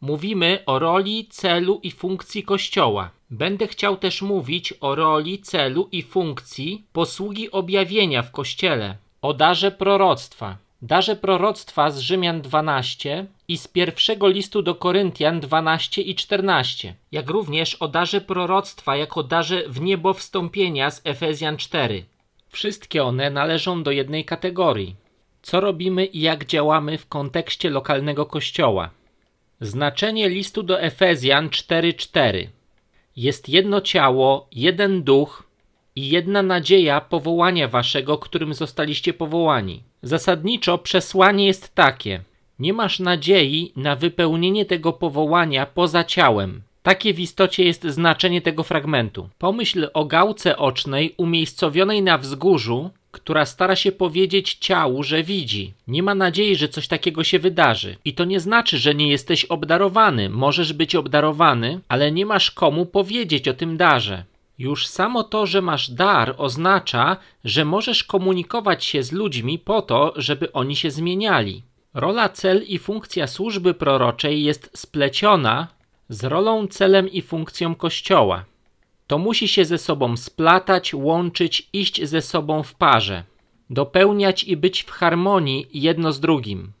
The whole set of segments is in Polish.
mówimy o roli, celu i funkcji Kościoła. Będę chciał też mówić o roli, celu i funkcji posługi objawienia w Kościele, o darze proroctwa. Darze proroctwa z Rzymian 12 i z pierwszego listu do Koryntian 12 i 14, jak również o darze proroctwa jako darze w niebo wstąpienia z Efezjan 4. Wszystkie one należą do jednej kategorii. Co robimy i jak działamy w kontekście lokalnego kościoła? Znaczenie listu do Efezjan 4:4 Jest jedno ciało, jeden duch i jedna nadzieja powołania waszego, którym zostaliście powołani. Zasadniczo przesłanie jest takie: nie masz nadziei na wypełnienie tego powołania poza ciałem. Takie w istocie jest znaczenie tego fragmentu. Pomyśl o gałce ocznej umiejscowionej na wzgórzu, która stara się powiedzieć ciału, że widzi. Nie ma nadziei, że coś takiego się wydarzy. I to nie znaczy, że nie jesteś obdarowany. Możesz być obdarowany, ale nie masz komu powiedzieć o tym darze. Już samo to, że masz dar, oznacza, że możesz komunikować się z ludźmi po to, żeby oni się zmieniali. Rola, cel i funkcja służby proroczej jest spleciona z rolą, celem i funkcją Kościoła. To musi się ze sobą splatać, łączyć, iść ze sobą w parze, dopełniać i być w harmonii jedno z drugim.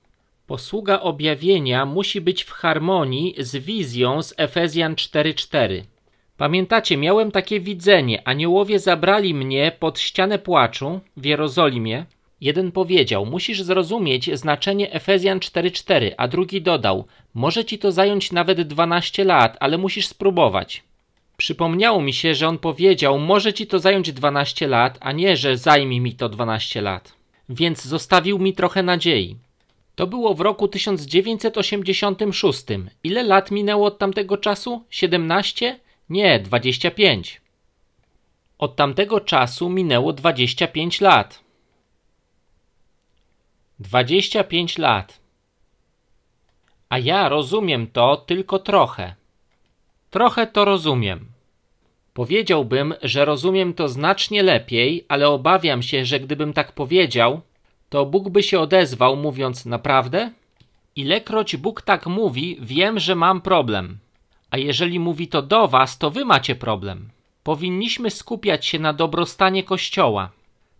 Posługa objawienia musi być w harmonii z wizją z Efezjan 4:4. Pamiętacie, miałem takie widzenie. Aniołowie zabrali mnie pod ścianę płaczu w Jerozolimie. Jeden powiedział: Musisz zrozumieć znaczenie Efezjan 4:4, a drugi dodał: Może ci to zająć nawet 12 lat, ale musisz spróbować. Przypomniało mi się, że on powiedział: Może ci to zająć 12 lat, a nie, że zajmie mi to 12 lat. Więc zostawił mi trochę nadziei. To było w roku 1986. Ile lat minęło od tamtego czasu? 17? Nie, 25. Od tamtego czasu minęło 25 lat. 25 lat. A ja rozumiem to tylko trochę. Trochę to rozumiem. Powiedziałbym, że rozumiem to znacznie lepiej, ale obawiam się, że gdybym tak powiedział, to Bóg by się odezwał, mówiąc naprawdę? Ilekroć Bóg tak mówi, wiem, że mam problem. A jeżeli mówi to do Was, to Wy macie problem. Powinniśmy skupiać się na dobrostanie Kościoła,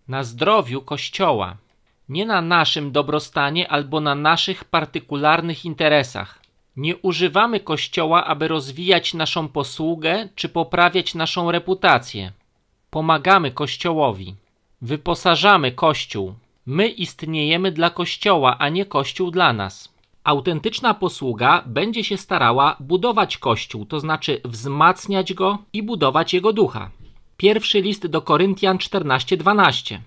na zdrowiu Kościoła, nie na naszym dobrostanie albo na naszych partykularnych interesach. Nie używamy Kościoła, aby rozwijać naszą posługę czy poprawiać naszą reputację. Pomagamy Kościołowi. Wyposażamy Kościół. My istniejemy dla Kościoła, a nie Kościół dla nas. Autentyczna posługa będzie się starała budować Kościół, to znaczy wzmacniać go i budować jego ducha. Pierwszy list do Koryntian 14:12.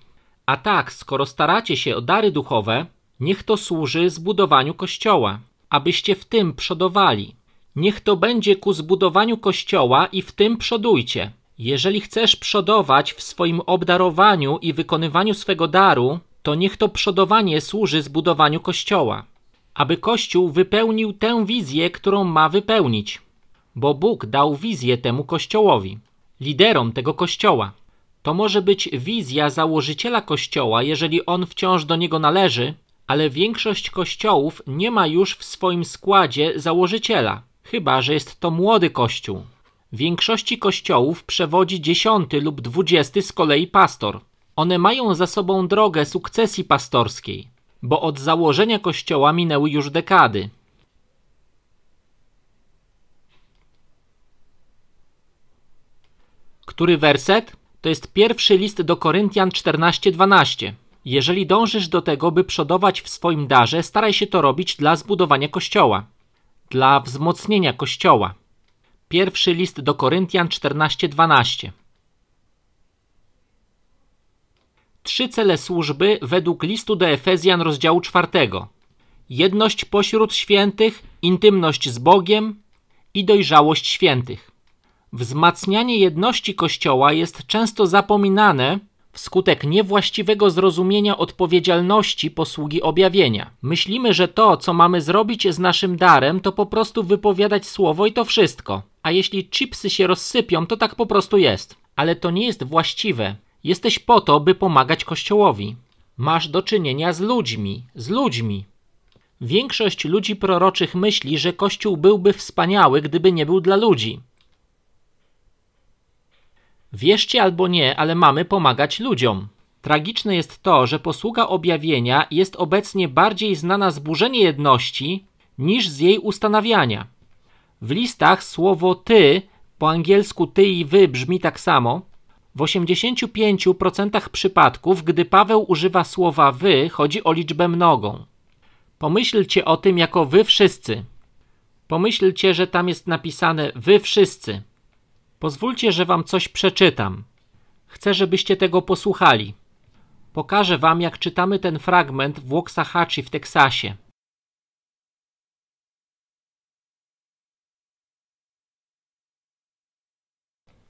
A tak, skoro staracie się o dary duchowe, niech to służy zbudowaniu Kościoła abyście w tym przodowali. Niech to będzie ku zbudowaniu kościoła i w tym przodujcie. Jeżeli chcesz przodować w swoim obdarowaniu i wykonywaniu swego daru, to niech to przodowanie służy zbudowaniu kościoła, aby kościół wypełnił tę wizję, którą ma wypełnić. Bo Bóg dał wizję temu kościołowi, liderom tego kościoła. To może być wizja założyciela kościoła, jeżeli on wciąż do niego należy, ale większość kościołów nie ma już w swoim składzie założyciela, chyba że jest to młody kościół. Większości kościołów przewodzi dziesiąty lub dwudziesty z kolei pastor. One mają za sobą drogę sukcesji pastorskiej, bo od założenia kościoła minęły już dekady. Który werset? To jest pierwszy list do Koryntian 14:12. Jeżeli dążysz do tego, by przodować w swoim darze, staraj się to robić dla zbudowania kościoła, dla wzmocnienia kościoła. Pierwszy list do Koryntian 14:12. Trzy cele służby według listu do Efezjan rozdziału 4. Jedność pośród świętych, intymność z Bogiem i dojrzałość świętych. Wzmacnianie jedności Kościoła jest często zapominane wskutek niewłaściwego zrozumienia odpowiedzialności posługi objawienia. Myślimy, że to, co mamy zrobić z naszym darem, to po prostu wypowiadać słowo i to wszystko. A jeśli chipsy się rozsypią, to tak po prostu jest. Ale to nie jest właściwe. Jesteś po to, by pomagać Kościołowi. Masz do czynienia z ludźmi, z ludźmi. Większość ludzi proroczych myśli, że Kościół byłby wspaniały, gdyby nie był dla ludzi. Wierzcie albo nie, ale mamy pomagać ludziom. Tragiczne jest to, że posługa objawienia jest obecnie bardziej znana z burzenia jedności niż z jej ustanawiania. W listach słowo ty, po angielsku ty i wy brzmi tak samo. W 85% przypadków, gdy Paweł używa słowa wy, chodzi o liczbę mnogą. Pomyślcie o tym jako wy wszyscy. Pomyślcie, że tam jest napisane wy wszyscy. Pozwólcie, że wam coś przeczytam. Chcę, żebyście tego posłuchali. Pokażę wam, jak czytamy ten fragment w Waxahachie w Teksasie.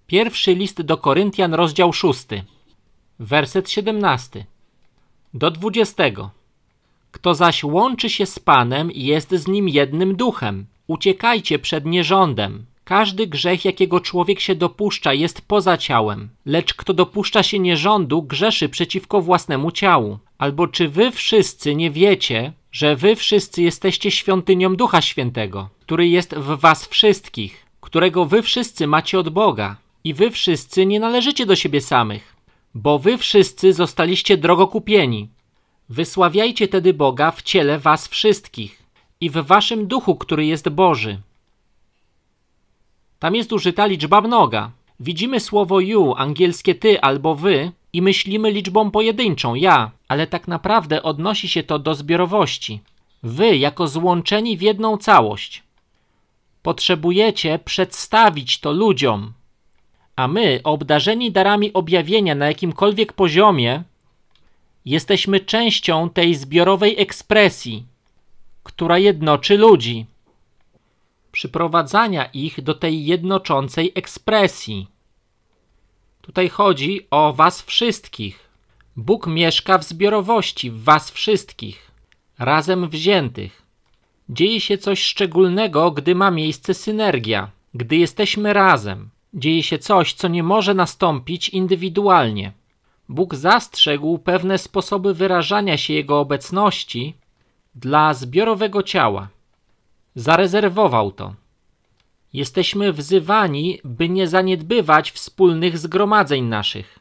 Pierwszy list do Koryntian, rozdział 6, werset 17 do 20. Kto zaś łączy się z Panem, jest z nim jednym duchem. Uciekajcie przed nierządem. Każdy grzech, jakiego człowiek się dopuszcza, jest poza ciałem, lecz kto dopuszcza się nierządu, grzeszy przeciwko własnemu ciału. Albo czy wy wszyscy nie wiecie, że wy wszyscy jesteście świątynią Ducha Świętego, który jest w was wszystkich, którego wy wszyscy macie od Boga i wy wszyscy nie należycie do siebie samych, bo wy wszyscy zostaliście drogo kupieni. Wysławiajcie tedy Boga w ciele was wszystkich i w waszym duchu, który jest Boży. Tam jest użyta liczba mnoga. Widzimy słowo you, angielskie ty albo wy i myślimy liczbą pojedynczą ja, ale tak naprawdę odnosi się to do zbiorowości. Wy jako złączeni w jedną całość. Potrzebujecie przedstawić to ludziom, a my, obdarzeni darami objawienia na jakimkolwiek poziomie, jesteśmy częścią tej zbiorowej ekspresji, która jednoczy ludzi, przyprowadzania ich do tej jednoczącej ekspresji. Tutaj chodzi o Was wszystkich. Bóg mieszka w zbiorowości, w Was wszystkich, razem wziętych. Dzieje się coś szczególnego, gdy ma miejsce synergia, gdy jesteśmy razem dzieje się coś, co nie może nastąpić indywidualnie. Bóg zastrzegł pewne sposoby wyrażania się Jego obecności dla zbiorowego ciała. Zarezerwował to. Jesteśmy wzywani, by nie zaniedbywać wspólnych zgromadzeń naszych.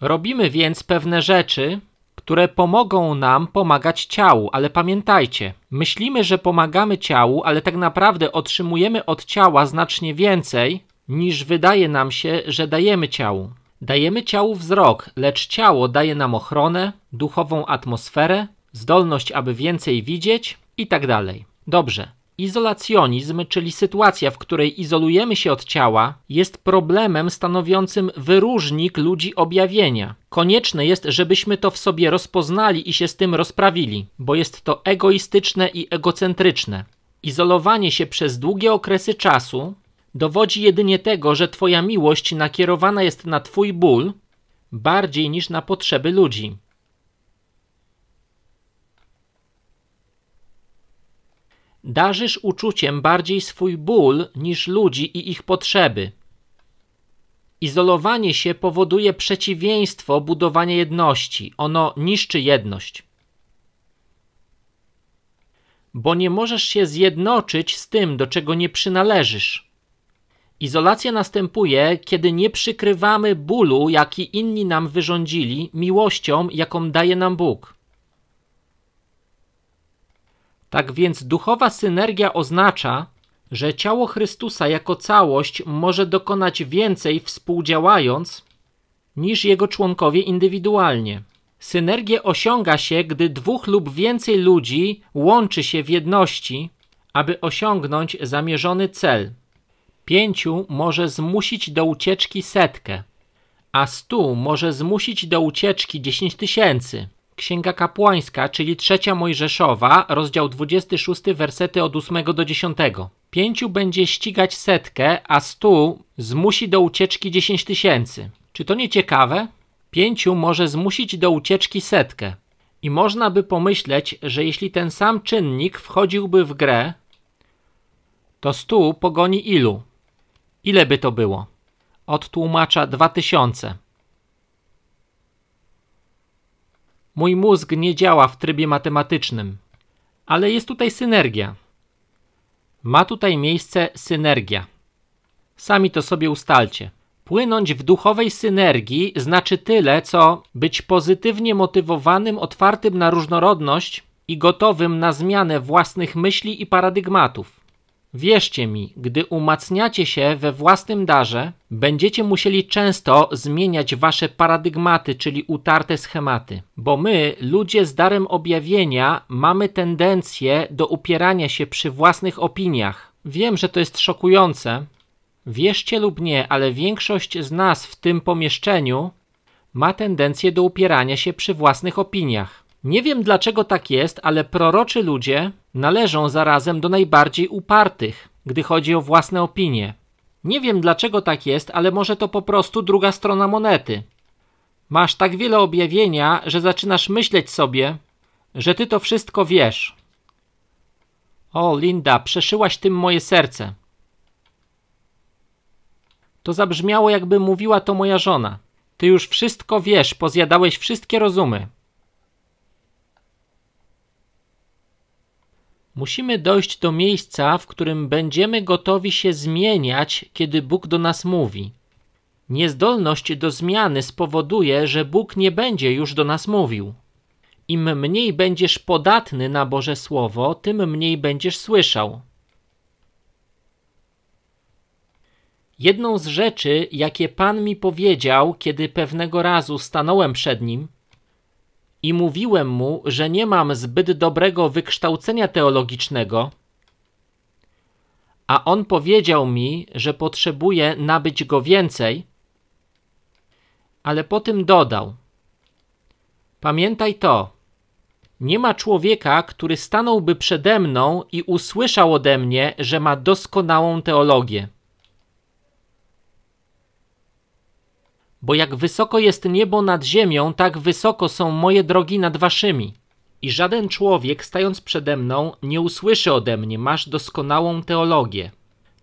Robimy więc pewne rzeczy, które pomogą nam pomagać ciału, ale pamiętajcie, myślimy, że pomagamy ciału, ale tak naprawdę otrzymujemy od ciała znacznie więcej niż wydaje nam się, że dajemy ciału. Dajemy ciału wzrok, lecz ciało daje nam ochronę, duchową atmosferę, zdolność, aby więcej widzieć i tak. Dobrze. Izolacjonizm, czyli sytuacja, w której izolujemy się od ciała, jest problemem stanowiącym wyróżnik ludzi objawienia. Konieczne jest, żebyśmy to w sobie rozpoznali i się z tym rozprawili, bo jest to egoistyczne i egocentryczne. Izolowanie się przez długie okresy czasu dowodzi jedynie tego, że Twoja miłość nakierowana jest na Twój ból bardziej niż na potrzeby ludzi. Darzysz uczuciem bardziej swój ból niż ludzi i ich potrzeby. Izolowanie się powoduje przeciwieństwo budowania jedności. Ono niszczy jedność. Bo nie możesz się zjednoczyć z tym, do czego nie przynależysz. Izolacja następuje, kiedy nie przykrywamy bólu, jaki inni nam wyrządzili, miłością, jaką daje nam Bóg. Tak więc duchowa synergia oznacza, że ciało Chrystusa jako całość może dokonać więcej współdziałając niż jego członkowie indywidualnie. Synergię osiąga się, gdy dwóch lub więcej ludzi łączy się w jedności, aby osiągnąć zamierzony cel. Pięciu może zmusić do ucieczki setkę, a stu może zmusić do ucieczki dziesięć tysięcy. Księga Kapłańska, czyli trzecia Mojżeszowa, rozdział 26, wersety od 8 do 10. Pięciu będzie ścigać setkę, a stu zmusi do ucieczki dziesięć tysięcy. Czy to nie ciekawe? Pięciu może zmusić do ucieczki setkę. I można by pomyśleć, że jeśli ten sam czynnik wchodziłby w grę, to stu pogoni ilu? Ile by to było? Od tłumacza 2000. Mój mózg nie działa w trybie matematycznym, Ale jest tutaj synergia. Ma tutaj miejsce synergia. Sami to sobie ustalcie. Płynąć w duchowej synergii znaczy tyle, co być pozytywnie motywowanym, otwartym na różnorodność i gotowym na zmianę własnych myśli i paradygmatów. Wierzcie mi, gdy umacniacie się we własnym darze, będziecie musieli często zmieniać wasze paradygmaty, czyli utarte schematy, bo my, ludzie z darem objawienia, mamy tendencję do upierania się przy własnych opiniach. Wiem, że to jest szokujące. Wierzcie lub nie, ale większość z nas w tym pomieszczeniu ma tendencję do upierania się przy własnych opiniach. Nie wiem dlaczego tak jest, ale proroczy ludzie należą zarazem do najbardziej upartych, gdy chodzi o własne opinie. Nie wiem dlaczego tak jest, ale może to po prostu druga strona monety. Masz tak wiele objawienia, że zaczynasz myśleć sobie, że ty to wszystko wiesz. O, Linda, przeszyłaś tym moje serce. To zabrzmiało, jakby mówiła to moja żona. Ty już wszystko wiesz, pozjadałeś wszystkie rozumy. Musimy dojść do miejsca, w którym będziemy gotowi się zmieniać, kiedy Bóg do nas mówi. Niezdolność do zmiany spowoduje, że Bóg nie będzie już do nas mówił. Im mniej będziesz podatny na Boże Słowo, tym mniej będziesz słyszał. Jedną z rzeczy, jakie Pan mi powiedział, kiedy pewnego razu stanąłem przed nim, i mówiłem mu, że nie mam zbyt dobrego wykształcenia teologicznego, a on powiedział mi, że potrzebuje nabyć go więcej, ale po tym dodał: Pamiętaj to, nie ma człowieka, który stanąłby przede mną i usłyszał ode mnie, że ma doskonałą teologię. Bo jak wysoko jest niebo nad ziemią, tak wysoko są moje drogi nad waszymi. I żaden człowiek, stając przede mną, nie usłyszy ode mnie: Masz doskonałą teologię.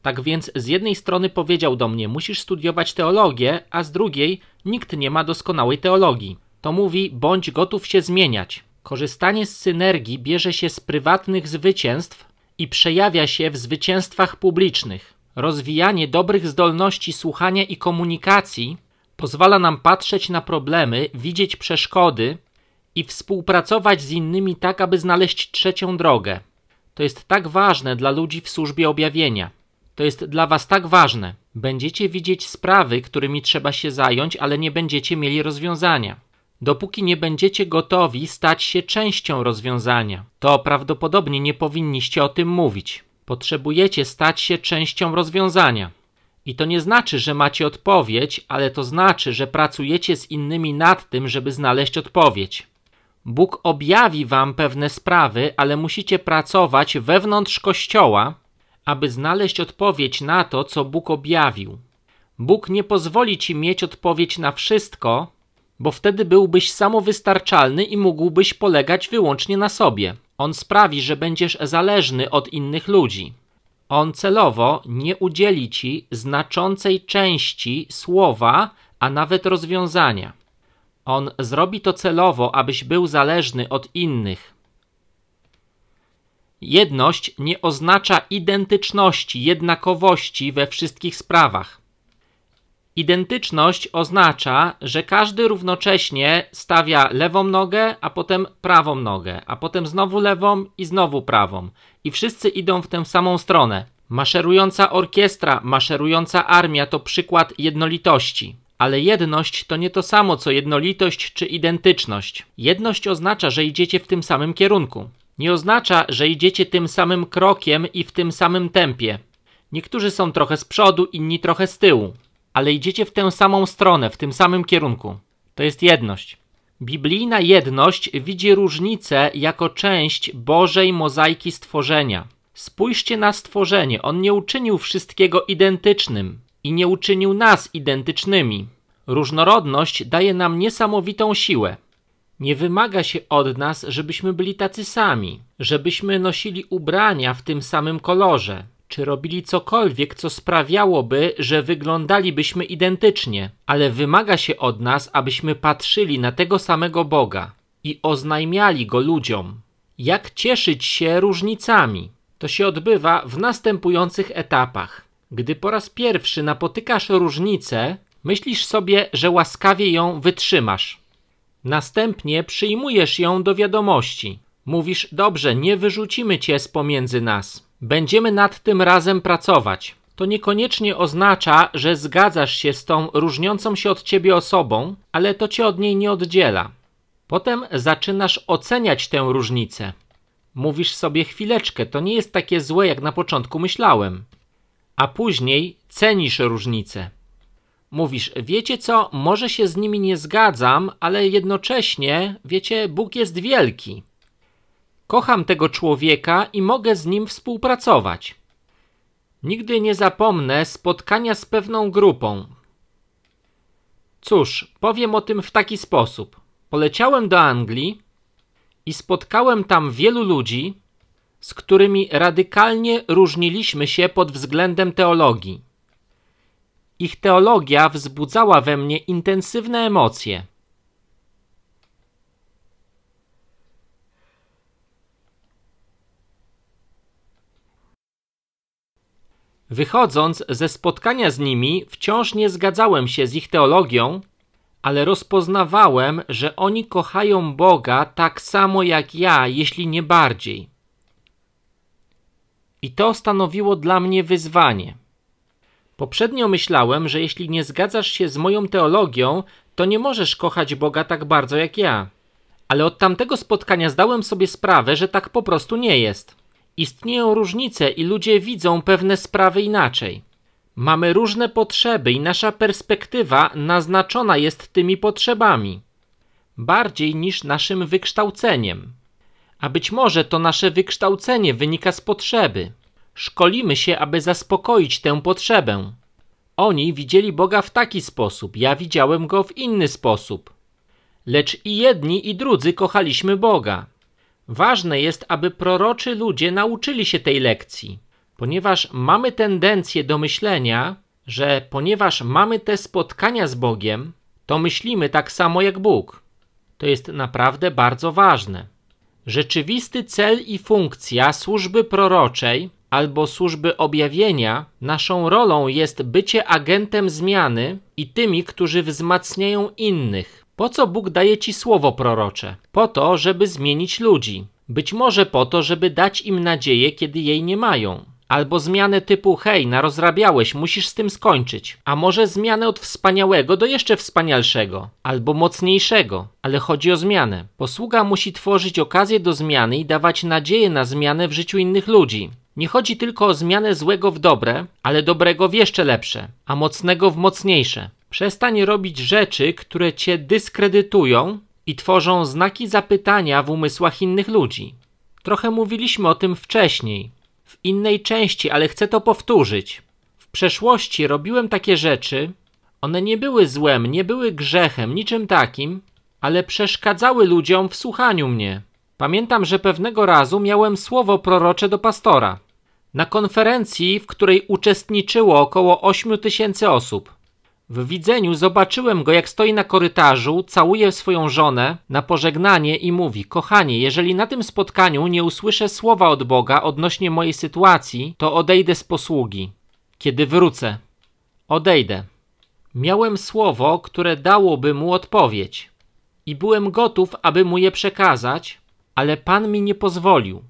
Tak więc z jednej strony powiedział do mnie: Musisz studiować teologię, a z drugiej: Nikt nie ma doskonałej teologii. To mówi: bądź gotów się zmieniać. Korzystanie z synergii bierze się z prywatnych zwycięstw i przejawia się w zwycięstwach publicznych. Rozwijanie dobrych zdolności słuchania i komunikacji Pozwala nam patrzeć na problemy, widzieć przeszkody i współpracować z innymi tak, aby znaleźć trzecią drogę. To jest tak ważne dla ludzi w służbie objawienia. To jest dla Was tak ważne. Będziecie widzieć sprawy, którymi trzeba się zająć, ale nie będziecie mieli rozwiązania. Dopóki nie będziecie gotowi stać się częścią rozwiązania, to prawdopodobnie nie powinniście o tym mówić. Potrzebujecie stać się częścią rozwiązania. I to nie znaczy, że macie odpowiedź, ale to znaczy, że pracujecie z innymi nad tym, żeby znaleźć odpowiedź. Bóg objawi wam pewne sprawy, ale musicie pracować wewnątrz kościoła, aby znaleźć odpowiedź na to, co Bóg objawił. Bóg nie pozwoli ci mieć odpowiedź na wszystko, bo wtedy byłbyś samowystarczalny i mógłbyś polegać wyłącznie na sobie. On sprawi, że będziesz zależny od innych ludzi. On celowo nie udzieli ci znaczącej części słowa, a nawet rozwiązania. On zrobi to celowo, abyś był zależny od innych. Jedność nie oznacza identyczności, jednakowości we wszystkich sprawach. Identyczność oznacza, że każdy równocześnie stawia lewą nogę, a potem prawą nogę, a potem znowu lewą i znowu prawą. I wszyscy idą w tę samą stronę. Maszerująca orkiestra, maszerująca armia to przykład jednolitości. Ale jedność to nie to samo co jednolitość czy identyczność. Jedność oznacza, że idziecie w tym samym kierunku. Nie oznacza, że idziecie tym samym krokiem i w tym samym tempie. Niektórzy są trochę z przodu, inni trochę z tyłu ale idziecie w tę samą stronę, w tym samym kierunku. To jest jedność. Biblijna jedność widzi różnicę jako część Bożej mozaiki stworzenia. Spójrzcie na stworzenie. On nie uczynił wszystkiego identycznym i nie uczynił nas identycznymi. Różnorodność daje nam niesamowitą siłę. Nie wymaga się od nas, żebyśmy byli tacy sami, żebyśmy nosili ubrania w tym samym kolorze, czy robili cokolwiek, co sprawiałoby, że wyglądalibyśmy identycznie, ale wymaga się od nas, abyśmy patrzyli na tego samego Boga i oznajmiali go ludziom. Jak cieszyć się różnicami? To się odbywa w następujących etapach. Gdy po raz pierwszy napotykasz różnicę, myślisz sobie, że łaskawie ją wytrzymasz. Następnie przyjmujesz ją do wiadomości. Mówisz: Dobrze, nie wyrzucimy cię z pomiędzy nas. Będziemy nad tym razem pracować. To niekoniecznie oznacza, że zgadzasz się z tą różniącą się od ciebie osobą, ale to cię od niej nie oddziela. Potem zaczynasz oceniać tę różnicę. Mówisz sobie chwileczkę, to nie jest takie złe, jak na początku myślałem. A później cenisz różnice. Mówisz, wiecie co, może się z nimi nie zgadzam, ale jednocześnie, wiecie, Bóg jest wielki. Kocham tego człowieka i mogę z nim współpracować. Nigdy nie zapomnę spotkania z pewną grupą. Cóż, powiem o tym w taki sposób. Poleciałem do Anglii i spotkałem tam wielu ludzi, z którymi radykalnie różniliśmy się pod względem teologii. Ich teologia wzbudzała we mnie intensywne emocje. Wychodząc ze spotkania z nimi, wciąż nie zgadzałem się z ich teologią, ale rozpoznawałem, że oni kochają Boga tak samo jak ja, jeśli nie bardziej. I to stanowiło dla mnie wyzwanie. Poprzednio myślałem, że jeśli nie zgadzasz się z moją teologią, to nie możesz kochać Boga tak bardzo jak ja. Ale od tamtego spotkania zdałem sobie sprawę, że tak po prostu nie jest. Istnieją różnice i ludzie widzą pewne sprawy inaczej. Mamy różne potrzeby i nasza perspektywa naznaczona jest tymi potrzebami bardziej niż naszym wykształceniem. A być może to nasze wykształcenie wynika z potrzeby. Szkolimy się, aby zaspokoić tę potrzebę. Oni widzieli Boga w taki sposób, ja widziałem go w inny sposób. Lecz i jedni, i drudzy kochaliśmy Boga. Ważne jest, aby proroczy ludzie nauczyli się tej lekcji, ponieważ mamy tendencję do myślenia, że ponieważ mamy te spotkania z Bogiem, to myślimy tak samo jak Bóg. To jest naprawdę bardzo ważne. Rzeczywisty cel i funkcja służby proroczej albo służby objawienia, naszą rolą jest bycie agentem zmiany i tymi, którzy wzmacniają innych. Po co Bóg daje ci słowo prorocze? Po to, żeby zmienić ludzi. Być może po to, żeby dać im nadzieję, kiedy jej nie mają. Albo zmianę typu hej, narozrabiałeś, musisz z tym skończyć. A może zmianę od wspaniałego do jeszcze wspanialszego. Albo mocniejszego. Ale chodzi o zmianę. Posługa musi tworzyć okazję do zmiany i dawać nadzieję na zmianę w życiu innych ludzi. Nie chodzi tylko o zmianę złego w dobre, ale dobrego w jeszcze lepsze, a mocnego w mocniejsze. Przestań robić rzeczy, które cię dyskredytują i tworzą znaki zapytania w umysłach innych ludzi. Trochę mówiliśmy o tym wcześniej, w innej części, ale chcę to powtórzyć. W przeszłości robiłem takie rzeczy, one nie były złem, nie były grzechem, niczym takim, ale przeszkadzały ludziom w słuchaniu mnie. Pamiętam, że pewnego razu miałem słowo prorocze do pastora. Na konferencji, w której uczestniczyło około 8 tysięcy osób. W widzeniu zobaczyłem go, jak stoi na korytarzu, całuje swoją żonę na pożegnanie i mówi: Kochanie, jeżeli na tym spotkaniu nie usłyszę słowa od Boga odnośnie mojej sytuacji, to odejdę z posługi. Kiedy wrócę, odejdę. Miałem słowo, które dałoby mu odpowiedź, i byłem gotów, aby mu je przekazać, ale Pan mi nie pozwolił.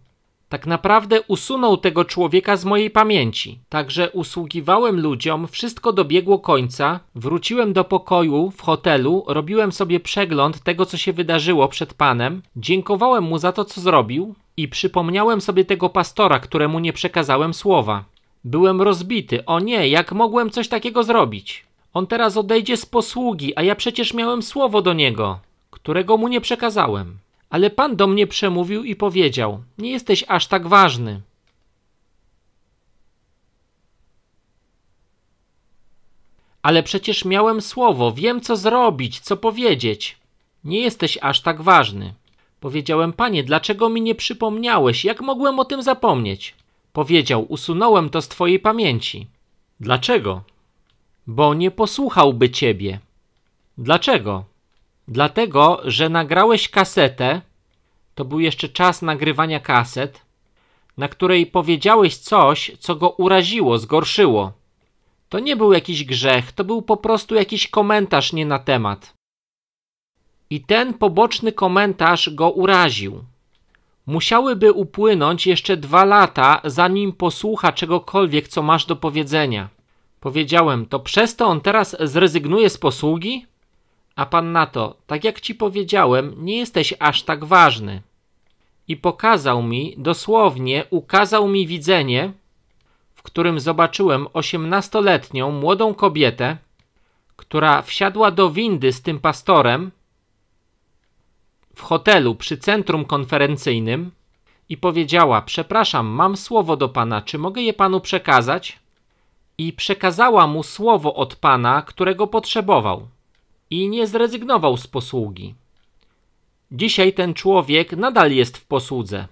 Tak naprawdę usunął tego człowieka z mojej pamięci. Także usługiwałem ludziom, wszystko dobiegło końca, wróciłem do pokoju w hotelu, robiłem sobie przegląd tego, co się wydarzyło przed Panem, dziękowałem mu za to, co zrobił i przypomniałem sobie tego pastora, któremu nie przekazałem słowa. Byłem rozbity. O nie, jak mogłem coś takiego zrobić? On teraz odejdzie z posługi, a ja przecież miałem słowo do niego, którego mu nie przekazałem. Ale Pan do mnie przemówił i powiedział: Nie jesteś aż tak ważny. Ale przecież miałem słowo, wiem co zrobić, co powiedzieć. Nie jesteś aż tak ważny. Powiedziałem, panie, dlaczego mi nie przypomniałeś? Jak mogłem o tym zapomnieć? Powiedział, usunąłem to z twojej pamięci. Dlaczego? Bo nie posłuchałby ciebie. Dlaczego? Dlatego, że nagrałeś kasetę, To był jeszcze czas nagrywania kaset, na której powiedziałeś coś, co go uraziło, zgorszyło. To nie był jakiś grzech, to był po prostu jakiś komentarz nie na temat. I ten poboczny komentarz go uraził. Musiałyby upłynąć jeszcze dwa lata, zanim posłucha czegokolwiek, co masz do powiedzenia. Powiedziałem, to przez to on teraz zrezygnuje z posługi? A pan na to, tak jak ci powiedziałem, nie jesteś aż tak ważny. I pokazał mi, dosłownie ukazał mi widzenie, w którym zobaczyłem osiemnastoletnią młodą kobietę, która wsiadła do windy z tym pastorem w hotelu przy centrum konferencyjnym i powiedziała: Przepraszam, mam słowo do pana, czy mogę je panu przekazać? I przekazała mu słowo od pana, którego potrzebował, i nie zrezygnował z posługi. Dzisiaj ten człowiek nadal jest w posłudze.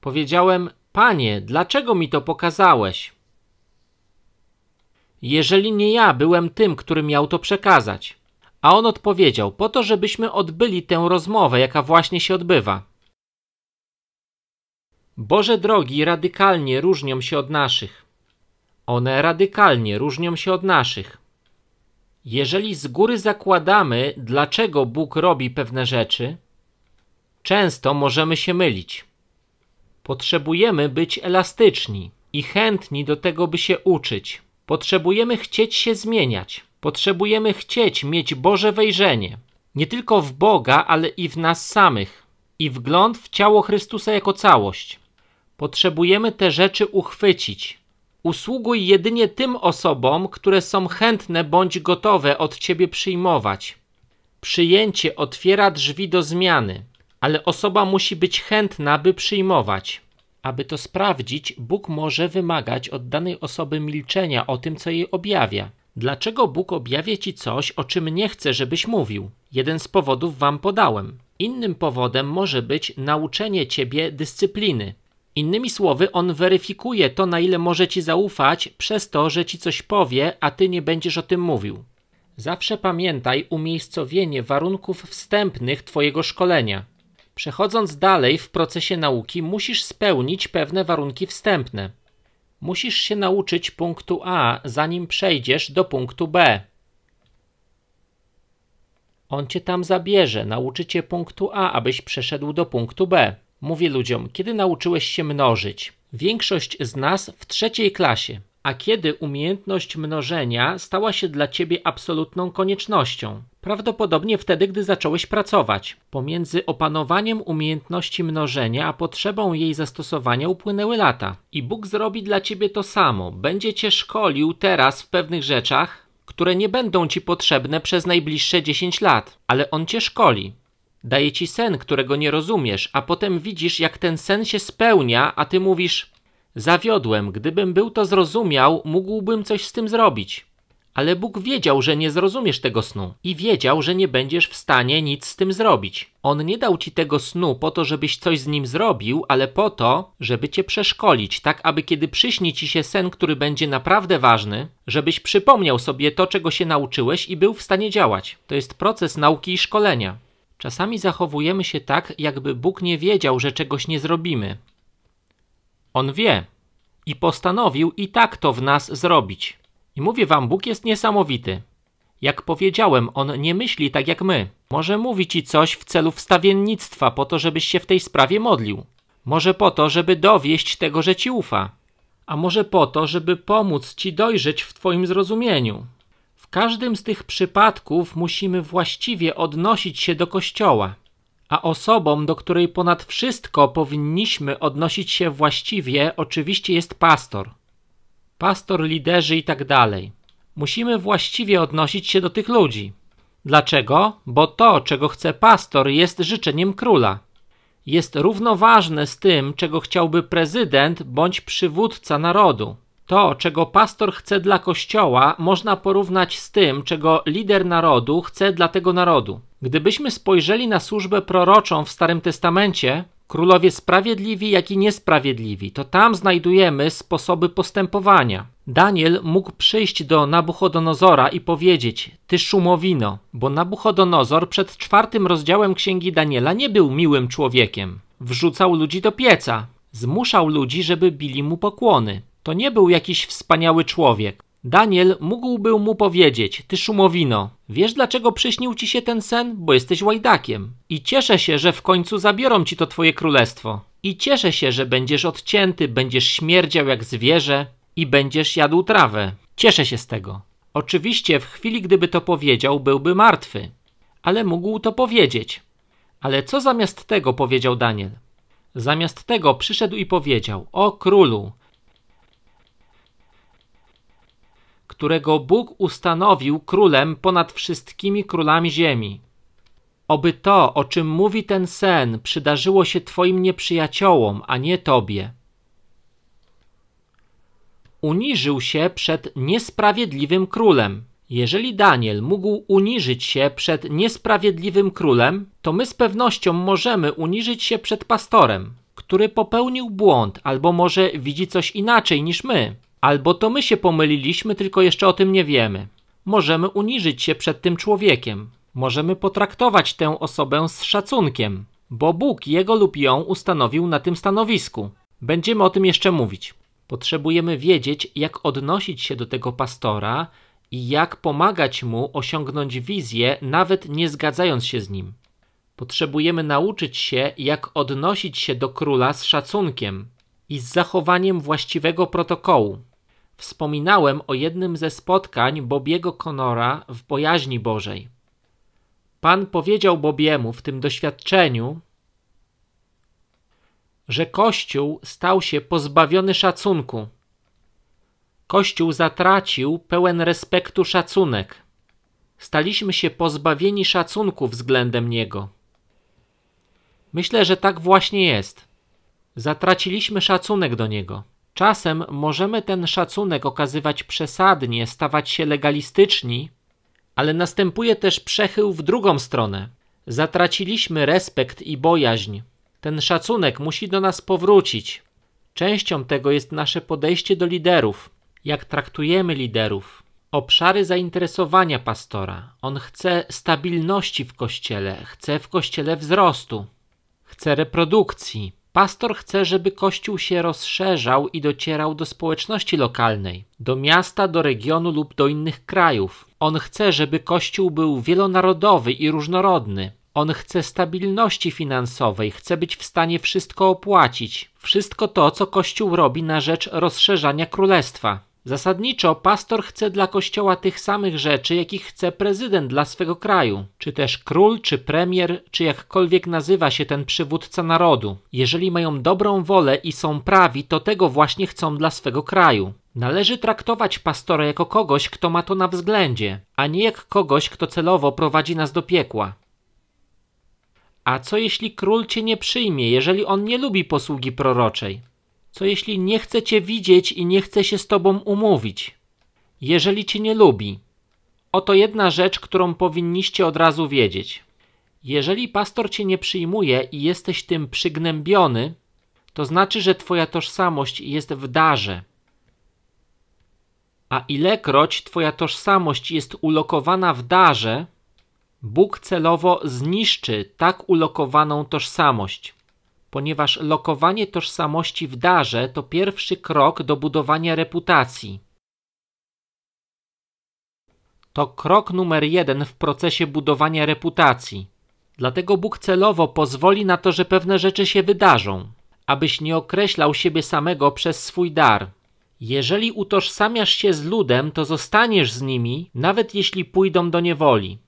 Powiedziałem: Panie, dlaczego mi to pokazałeś? Jeżeli nie ja byłem tym, który miał to przekazać. A on odpowiedział: Po to, żebyśmy odbyli tę rozmowę, jaka właśnie się odbywa. Boże drogi radykalnie różnią się od naszych. One radykalnie różnią się od naszych. Jeżeli z góry zakładamy, dlaczego Bóg robi pewne rzeczy, często możemy się mylić. Potrzebujemy być elastyczni i chętni do tego, by się uczyć. Potrzebujemy chcieć się zmieniać. Potrzebujemy chcieć mieć Boże wejrzenie, nie tylko w Boga, ale i w nas samych, i wgląd w ciało Chrystusa jako całość. Potrzebujemy te rzeczy uchwycić. Usługuj jedynie tym osobom, które są chętne bądź gotowe od ciebie przyjmować. Przyjęcie otwiera drzwi do zmiany, ale osoba musi być chętna, by przyjmować. Aby to sprawdzić, Bóg może wymagać od danej osoby milczenia o tym, co jej objawia. Dlaczego Bóg objawia ci coś, o czym nie chce, żebyś mówił? Jeden z powodów wam podałem. Innym powodem może być nauczenie ciebie dyscypliny. Innymi słowy, on weryfikuje to, na ile może ci zaufać, przez to, że ci coś powie, a ty nie będziesz o tym mówił. Zawsze pamiętaj umiejscowienie warunków wstępnych twojego szkolenia. Przechodząc dalej w procesie nauki, musisz spełnić pewne warunki wstępne. Musisz się nauczyć punktu A, zanim przejdziesz do punktu B. On cię tam zabierze, nauczy cię punktu A, abyś przeszedł do punktu B. Mówię ludziom, kiedy nauczyłeś się mnożyć? Większość z nas w trzeciej klasie. A kiedy umiejętność mnożenia stała się dla ciebie absolutną koniecznością? Prawdopodobnie wtedy, gdy zacząłeś pracować. Pomiędzy opanowaniem umiejętności mnożenia a potrzebą jej zastosowania upłynęły lata. I Bóg zrobi dla ciebie to samo. Będzie cię szkolił teraz w pewnych rzeczach, które nie będą ci potrzebne przez najbliższe 10 lat, ale On cię szkoli. Daje ci sen, którego nie rozumiesz, a potem widzisz, jak ten sen się spełnia, a ty mówisz: Zawiodłem, gdybym był to zrozumiał, mógłbym coś z tym zrobić. Ale Bóg wiedział, że nie zrozumiesz tego snu i wiedział, że nie będziesz w stanie nic z tym zrobić. On nie dał ci tego snu po to, żebyś coś z nim zrobił, ale po to, żeby cię przeszkolić, tak aby kiedy przyśni ci się sen, który będzie naprawdę ważny, żebyś przypomniał sobie to, czego się nauczyłeś i był w stanie działać. To jest proces nauki i szkolenia. Czasami zachowujemy się tak, jakby Bóg nie wiedział, że czegoś nie zrobimy. On wie i postanowił i tak to w nas zrobić. I mówię wam, Bóg jest niesamowity. Jak powiedziałem, on nie myśli tak jak my. Może mówi ci coś w celu wstawiennictwa, po to, żebyś się w tej sprawie modlił. Może po to, żeby dowieść tego, że ci ufa. A może po to, żeby pomóc ci dojrzeć w twoim zrozumieniu. Każdym z tych przypadków musimy właściwie odnosić się do Kościoła a osobą, do której ponad wszystko powinniśmy odnosić się właściwie, oczywiście jest pastor. Pastor, liderzy i tak dalej. Musimy właściwie odnosić się do tych ludzi. Dlaczego? Bo to, czego chce pastor, jest życzeniem króla. Jest równoważne z tym, czego chciałby prezydent bądź przywódca narodu. To, czego pastor chce dla kościoła, można porównać z tym, czego lider narodu chce dla tego narodu. Gdybyśmy spojrzeli na służbę proroczą w Starym Testamencie, królowie sprawiedliwi, jak i niesprawiedliwi. To tam znajdujemy sposoby postępowania. Daniel mógł przyjść do Nabuchodonozora i powiedzieć: Ty szumowino, bo Nabuchodonozor przed czwartym rozdziałem księgi Daniela nie był miłym człowiekiem. Wrzucał ludzi do pieca, zmuszał ludzi, żeby bili mu pokłony. To nie był jakiś wspaniały człowiek. Daniel mógłby mu powiedzieć: Ty szumowino, wiesz dlaczego przyśnił ci się ten sen? Bo jesteś łajdakiem. I cieszę się, że w końcu zabiorą ci to twoje królestwo. I cieszę się, że będziesz odcięty, będziesz śmierdział jak zwierzę i będziesz jadł trawę. Cieszę się z tego. Oczywiście, w chwili gdyby to powiedział, byłby martwy, ale mógł to powiedzieć. Ale co zamiast tego powiedział Daniel? Zamiast tego przyszedł i powiedział: O królu, którego Bóg ustanowił królem ponad wszystkimi królami ziemi. Oby to, o czym mówi ten sen, przydarzyło się Twoim nieprzyjaciołom, a nie Tobie. Uniżył się przed niesprawiedliwym królem. Jeżeli Daniel mógł uniżyć się przed niesprawiedliwym królem, to my z pewnością możemy uniżyć się przed pastorem, który popełnił błąd albo może widzi coś inaczej niż my. Albo to my się pomyliliśmy, tylko jeszcze o tym nie wiemy. Możemy uniżyć się przed tym człowiekiem. Możemy potraktować tę osobę z szacunkiem, bo Bóg jego lub ją ustanowił na tym stanowisku. Będziemy o tym jeszcze mówić. Potrzebujemy wiedzieć, jak odnosić się do tego pastora i jak pomagać mu osiągnąć wizję, nawet nie zgadzając się z nim. Potrzebujemy nauczyć się, jak odnosić się do króla z szacunkiem i z zachowaniem właściwego protokołu. Wspominałem o jednym ze spotkań Bobiego Conora w bojaźni Bożej. Pan powiedział Bobiemu w tym doświadczeniu, że Kościół stał się pozbawiony szacunku. Kościół zatracił pełen respektu szacunek. Staliśmy się pozbawieni szacunku względem Niego. Myślę, że tak właśnie jest. Zatraciliśmy szacunek do Niego. Czasem możemy ten szacunek okazywać przesadnie, stawać się legalistyczni, ale następuje też przechył w drugą stronę. Zatraciliśmy respekt i bojaźń. Ten szacunek musi do nas powrócić. Częścią tego jest nasze podejście do liderów. Jak traktujemy liderów? Obszary zainteresowania pastora. On chce stabilności w kościele, chce w kościele wzrostu, chce reprodukcji. Pastor chce, żeby Kościół się rozszerzał i docierał do społeczności lokalnej, do miasta, do regionu lub do innych krajów. On chce, żeby Kościół był wielonarodowy i różnorodny. On chce stabilności finansowej, chce być w stanie wszystko opłacić. Wszystko to, co Kościół robi na rzecz rozszerzania królestwa. Zasadniczo pastor chce dla kościoła tych samych rzeczy, jakich chce prezydent dla swego kraju, czy też król, czy premier, czy jakkolwiek nazywa się ten przywódca narodu. Jeżeli mają dobrą wolę i są prawi, to tego właśnie chcą dla swego kraju. Należy traktować pastora jako kogoś, kto ma to na względzie, a nie jak kogoś, kto celowo prowadzi nas do piekła. A co jeśli król cię nie przyjmie, jeżeli on nie lubi posługi proroczej? Co jeśli nie chce cię widzieć i nie chce się z tobą umówić? Jeżeli cię nie lubi. Oto jedna rzecz, którą powinniście od razu wiedzieć. Jeżeli pastor cię nie przyjmuje i jesteś tym przygnębiony, to znaczy, że twoja tożsamość jest w darze. A ilekroć twoja tożsamość jest ulokowana w darze, Bóg celowo zniszczy tak ulokowaną tożsamość ponieważ lokowanie tożsamości w darze to pierwszy krok do budowania reputacji. To krok numer jeden w procesie budowania reputacji. Dlatego Bóg celowo pozwoli na to, że pewne rzeczy się wydarzą, abyś nie określał siebie samego przez swój dar. Jeżeli utożsamiasz się z ludem, to zostaniesz z nimi, nawet jeśli pójdą do niewoli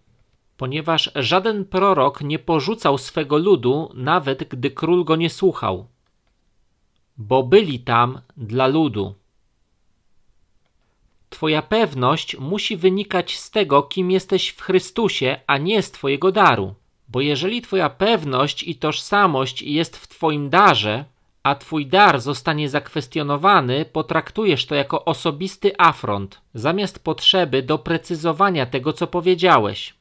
ponieważ żaden prorok nie porzucał swego ludu, nawet gdy król go nie słuchał, bo byli tam dla ludu. Twoja pewność musi wynikać z tego, kim jesteś w Chrystusie, a nie z Twojego daru. Bo jeżeli Twoja pewność i tożsamość jest w Twoim darze, a Twój dar zostanie zakwestionowany, potraktujesz to jako osobisty afront, zamiast potrzeby doprecyzowania tego, co powiedziałeś.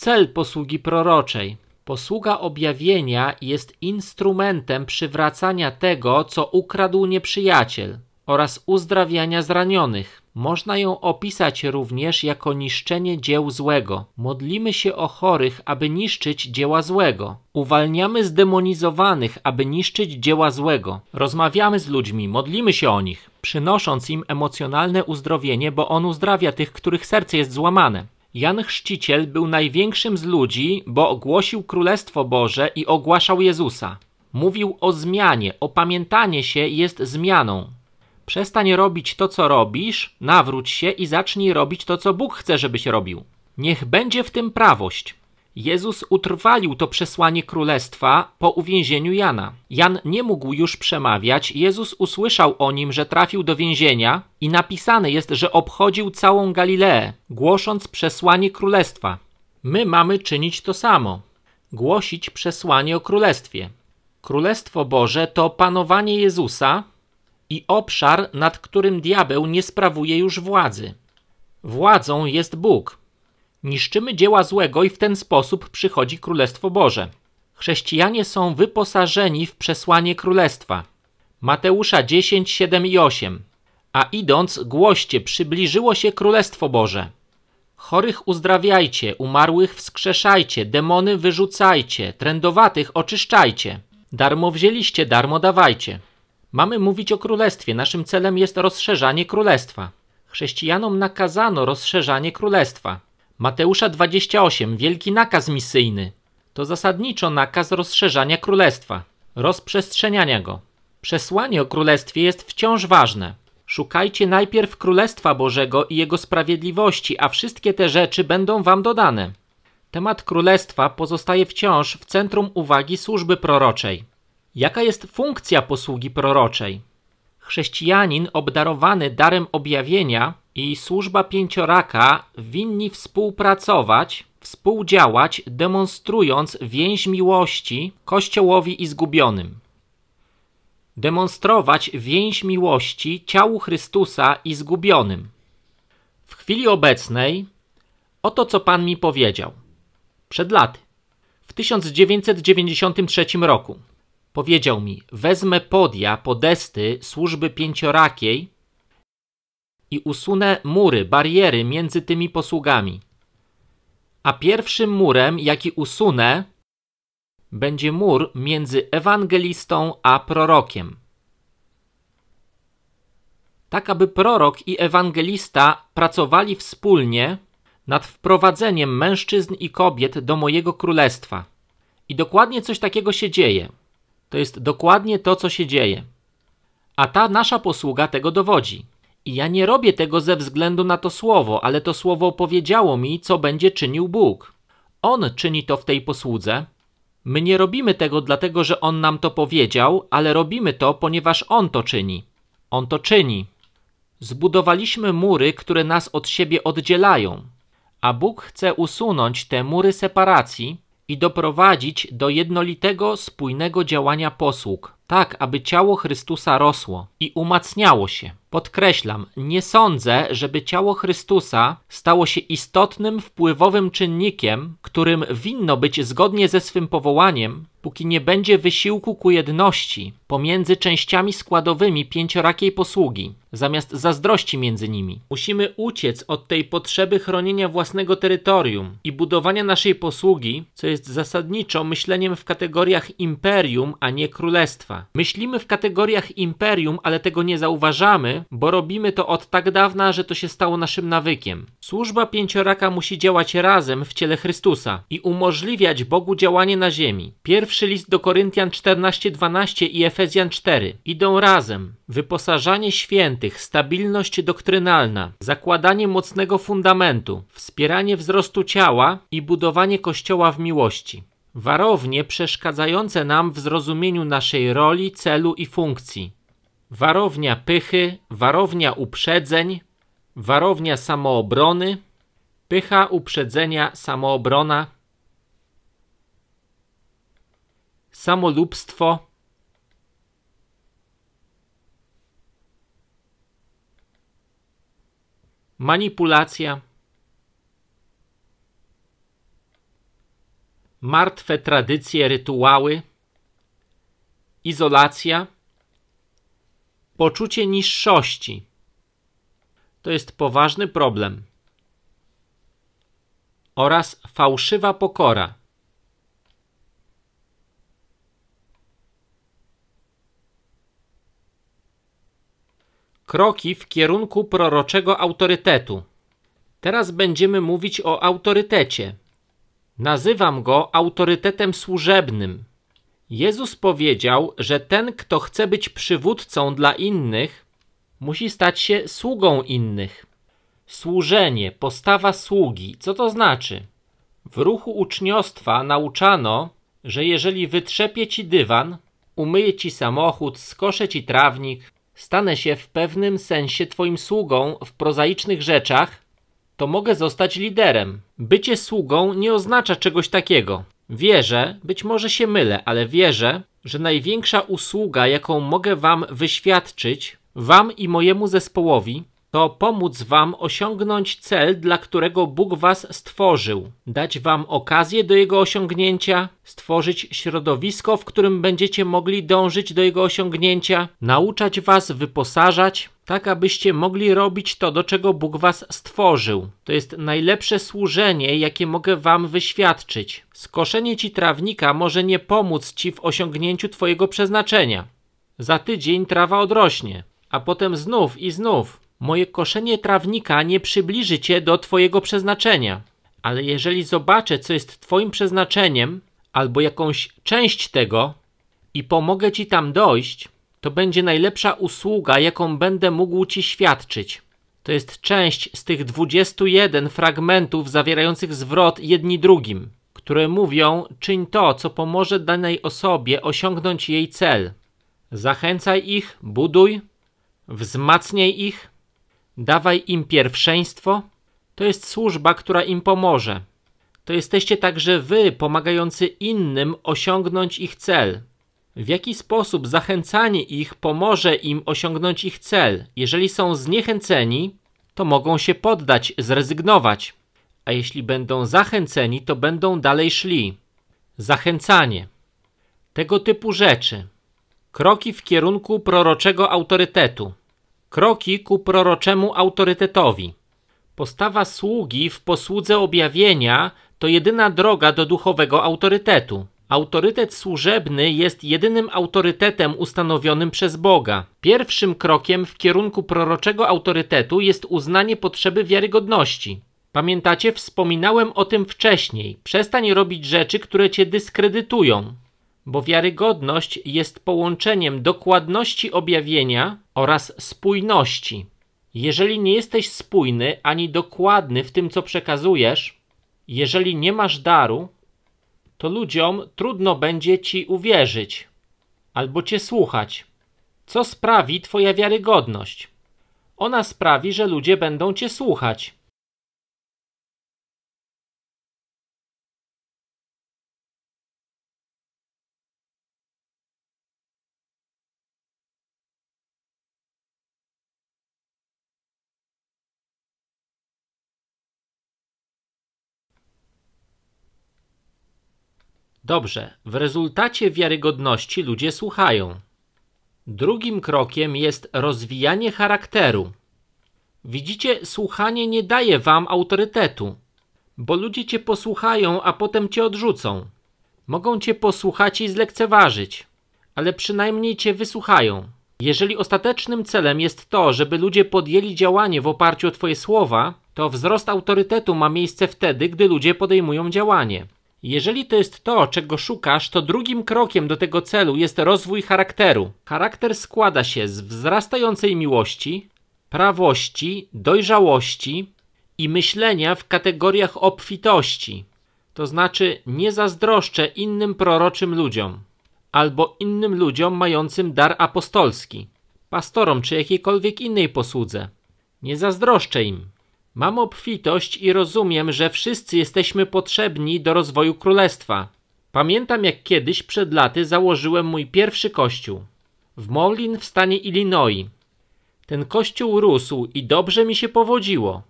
Cel posługi proroczej. Posługa objawienia jest instrumentem przywracania tego, co ukradł nieprzyjaciel oraz uzdrawiania zranionych. Można ją opisać również jako niszczenie dzieł złego. Modlimy się o chorych, aby niszczyć dzieła złego. Uwalniamy zdemonizowanych, aby niszczyć dzieła złego. Rozmawiamy z ludźmi, modlimy się o nich, przynosząc im emocjonalne uzdrowienie, bo on uzdrawia tych, których serce jest złamane. Jan Chrzciciel był największym z ludzi, bo głosił Królestwo Boże i ogłaszał Jezusa. Mówił o zmianie, opamiętanie się jest zmianą. Przestań robić to, co robisz, nawróć się i zacznij robić to, co Bóg chce, żebyś robił. Niech będzie w tym prawość. Jezus utrwalił to przesłanie królestwa po uwięzieniu Jana. Jan nie mógł już przemawiać, Jezus usłyszał o nim, że trafił do więzienia i napisane jest, że obchodził całą Galileę, głosząc przesłanie królestwa. My mamy czynić to samo głosić przesłanie o królestwie. Królestwo Boże to panowanie Jezusa i obszar, nad którym diabeł nie sprawuje już władzy. Władzą jest Bóg. Niszczymy dzieła złego i w ten sposób przychodzi Królestwo Boże. Chrześcijanie są wyposażeni w przesłanie Królestwa. Mateusza 10, 7 i 8. A idąc, głoście, przybliżyło się Królestwo Boże. Chorych uzdrawiajcie, umarłych wskrzeszajcie, demony wyrzucajcie, trędowatych oczyszczajcie. Darmo wzięliście, darmo dawajcie. Mamy mówić o królestwie. Naszym celem jest rozszerzanie królestwa. Chrześcijanom nakazano rozszerzanie królestwa. Mateusza 28, wielki nakaz misyjny. To zasadniczo nakaz rozszerzania królestwa, rozprzestrzeniania go. Przesłanie o królestwie jest wciąż ważne. Szukajcie najpierw królestwa Bożego i jego sprawiedliwości, a wszystkie te rzeczy będą wam dodane. Temat królestwa pozostaje wciąż w centrum uwagi służby proroczej. Jaka jest funkcja posługi proroczej? Chrześcijanin obdarowany darem objawienia i służba pięcioraka winni współpracować, współdziałać, demonstrując więź miłości Kościołowi i zgubionym. Demonstrować więź miłości ciału Chrystusa i zgubionym. W chwili obecnej oto co Pan mi powiedział. Przed laty, w 1993 roku, powiedział mi: Wezmę podia, podesty służby pięciorakiej i usunę mury, bariery między tymi posługami. A pierwszym murem, jaki usunę, będzie mur między ewangelistą a prorokiem. Tak, aby prorok i ewangelista pracowali wspólnie nad wprowadzeniem mężczyzn i kobiet do mojego królestwa. I dokładnie coś takiego się dzieje. To jest dokładnie to, co się dzieje. A ta nasza posługa tego dowodzi. I ja nie robię tego ze względu na to słowo, ale to słowo powiedziało mi, co będzie czynił Bóg. On czyni to w tej posłudze. My nie robimy tego dlatego, że On nam to powiedział, ale robimy to, ponieważ On to czyni. On to czyni. Zbudowaliśmy mury, które nas od siebie oddzielają, a Bóg chce usunąć te mury separacji i doprowadzić do jednolitego, spójnego działania posług, tak aby ciało Chrystusa rosło i umacniało się. Podkreślam, nie sądzę, żeby ciało Chrystusa stało się istotnym, wpływowym czynnikiem, którym winno być zgodnie ze swym powołaniem, póki nie będzie wysiłku ku jedności pomiędzy częściami składowymi pięciorakiej posługi, zamiast zazdrości między nimi. Musimy uciec od tej potrzeby chronienia własnego terytorium i budowania naszej posługi, co jest zasadniczo myśleniem w kategoriach imperium, a nie królestwa. Myślimy w kategoriach imperium, ale tego nie zauważamy, bo robimy to od tak dawna, że to się stało naszym nawykiem. Służba pięcioraka musi działać razem w ciele Chrystusa i umożliwiać Bogu działanie na ziemi. Pierwszy list do Koryntian 14:12 i Efezjan 4 idą razem. Wyposażanie świętych, stabilność doktrynalna, zakładanie mocnego fundamentu, wspieranie wzrostu ciała i budowanie kościoła w miłości. Warownie przeszkadzające nam w zrozumieniu naszej roli, celu i funkcji. Warownia pychy, warownia uprzedzeń, warownia samoobrony, pycha, uprzedzenia, samoobrona, samolubstwo, manipulacja, martwe tradycje, rytuały, izolacja, poczucie niższości. To jest poważny problem. Oraz fałszywa pokora. Kroki w kierunku proroczego autorytetu. Teraz będziemy mówić o autorytecie. Nazywam go autorytetem służebnym. Jezus powiedział, że ten, kto chce być przywódcą dla innych, musi stać się sługą innych. Służenie, postawa sługi, co to znaczy? W ruchu uczniostwa nauczano, że jeżeli wytrzepię ci dywan, umyję ci samochód, skoszę ci trawnik, stanę się w pewnym sensie twoim sługą w prozaicznych rzeczach, to mogę zostać liderem. Bycie sługą nie oznacza czegoś takiego. Wierzę, być może się mylę, ale wierzę, że największa usługa, jaką mogę Wam wyświadczyć, Wam i mojemu zespołowi, to pomóc Wam osiągnąć cel, dla którego Bóg Was stworzył, dać Wam okazję do jego osiągnięcia, stworzyć środowisko, w którym będziecie mogli dążyć do jego osiągnięcia, nauczać Was, wyposażać, tak abyście mogli robić to, do czego Bóg Was stworzył. To jest najlepsze służenie, jakie mogę Wam wyświadczyć. Skoszenie Ci trawnika może nie pomóc Ci w osiągnięciu Twojego przeznaczenia. Za tydzień trawa odrośnie, a potem znów i znów. Moje koszenie trawnika nie przybliży cię do Twojego przeznaczenia, ale jeżeli zobaczę, co jest Twoim przeznaczeniem, albo jakąś część tego i pomogę Ci tam dojść, to będzie najlepsza usługa, jaką będę mógł Ci świadczyć. To jest część z tych 21 fragmentów zawierających zwrot jedni drugim, które mówią: czyń to, co pomoże danej osobie osiągnąć jej cel. Zachęcaj ich, buduj, wzmacniaj ich, Dawaj im pierwszeństwo. To jest służba, która im pomoże. To jesteście także wy, pomagający innym osiągnąć ich cel. W jaki sposób zachęcanie ich pomoże im osiągnąć ich cel? Jeżeli są zniechęceni, to mogą się poddać, zrezygnować. A jeśli będą zachęceni, to będą dalej szli. Zachęcanie. Tego typu rzeczy. Kroki w kierunku proroczego autorytetu. Kroki ku proroczemu autorytetowi. Postawa sługi w posłudze objawienia to jedyna droga do duchowego autorytetu. Autorytet służebny jest jedynym autorytetem ustanowionym przez Boga. Pierwszym krokiem w kierunku proroczego autorytetu jest uznanie potrzeby wiarygodności. Pamiętacie, wspominałem o tym wcześniej. Przestań robić rzeczy, które cię dyskredytują bo wiarygodność jest połączeniem dokładności objawienia oraz spójności. Jeżeli nie jesteś spójny ani dokładny w tym, co przekazujesz, jeżeli nie masz daru, to ludziom trudno będzie ci uwierzyć albo cię słuchać. Co sprawi Twoja wiarygodność? Ona sprawi, że ludzie będą cię słuchać. Dobrze, w rezultacie wiarygodności ludzie słuchają. Drugim krokiem jest rozwijanie charakteru. Widzicie, słuchanie nie daje wam autorytetu, bo ludzie cię posłuchają, a potem cię odrzucą. Mogą cię posłuchać i zlekceważyć, ale przynajmniej cię wysłuchają. Jeżeli ostatecznym celem jest to, żeby ludzie podjęli działanie w oparciu o Twoje słowa, to wzrost autorytetu ma miejsce wtedy, gdy ludzie podejmują działanie. Jeżeli to jest to, czego szukasz, to drugim krokiem do tego celu jest rozwój charakteru. Charakter składa się z wzrastającej miłości, prawości, dojrzałości i myślenia w kategoriach obfitości. To znaczy, nie zazdroszczę innym proroczym ludziom albo innym ludziom mającym dar apostolski, pastorom czy jakiejkolwiek innej posłudze. Nie zazdroszczę im. Mam obfitość i rozumiem, że wszyscy jesteśmy potrzebni do rozwoju królestwa. Pamiętam jak kiedyś przed laty założyłem mój pierwszy kościół w Moulin w stanie Illinois. Ten kościół rósł i dobrze mi się powodziło.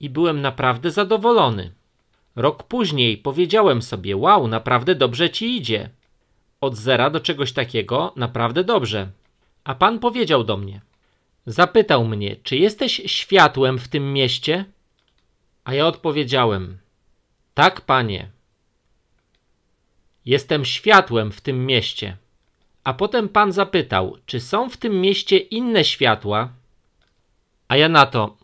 I byłem naprawdę zadowolony. Rok później powiedziałem sobie: Wow, naprawdę dobrze ci idzie. Od zera do czegoś takiego naprawdę dobrze. A pan powiedział do mnie: Zapytał mnie, czy jesteś światłem w tym mieście? A ja odpowiedziałem: Tak, panie. Jestem światłem w tym mieście. A potem pan zapytał, czy są w tym mieście inne światła? A ja na to: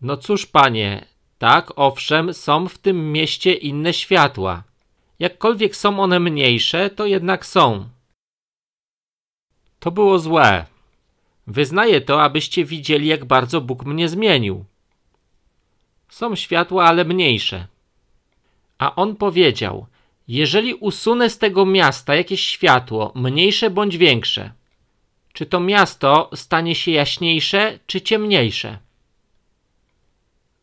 No cóż, panie, tak, owszem, są w tym mieście inne światła. Jakkolwiek są one mniejsze, to jednak są. To było złe. Wyznaję to, abyście widzieli, jak bardzo Bóg mnie zmienił. Są światła, ale mniejsze. A on powiedział: Jeżeli usunę z tego miasta jakieś światło, mniejsze bądź większe, czy to miasto stanie się jaśniejsze czy ciemniejsze?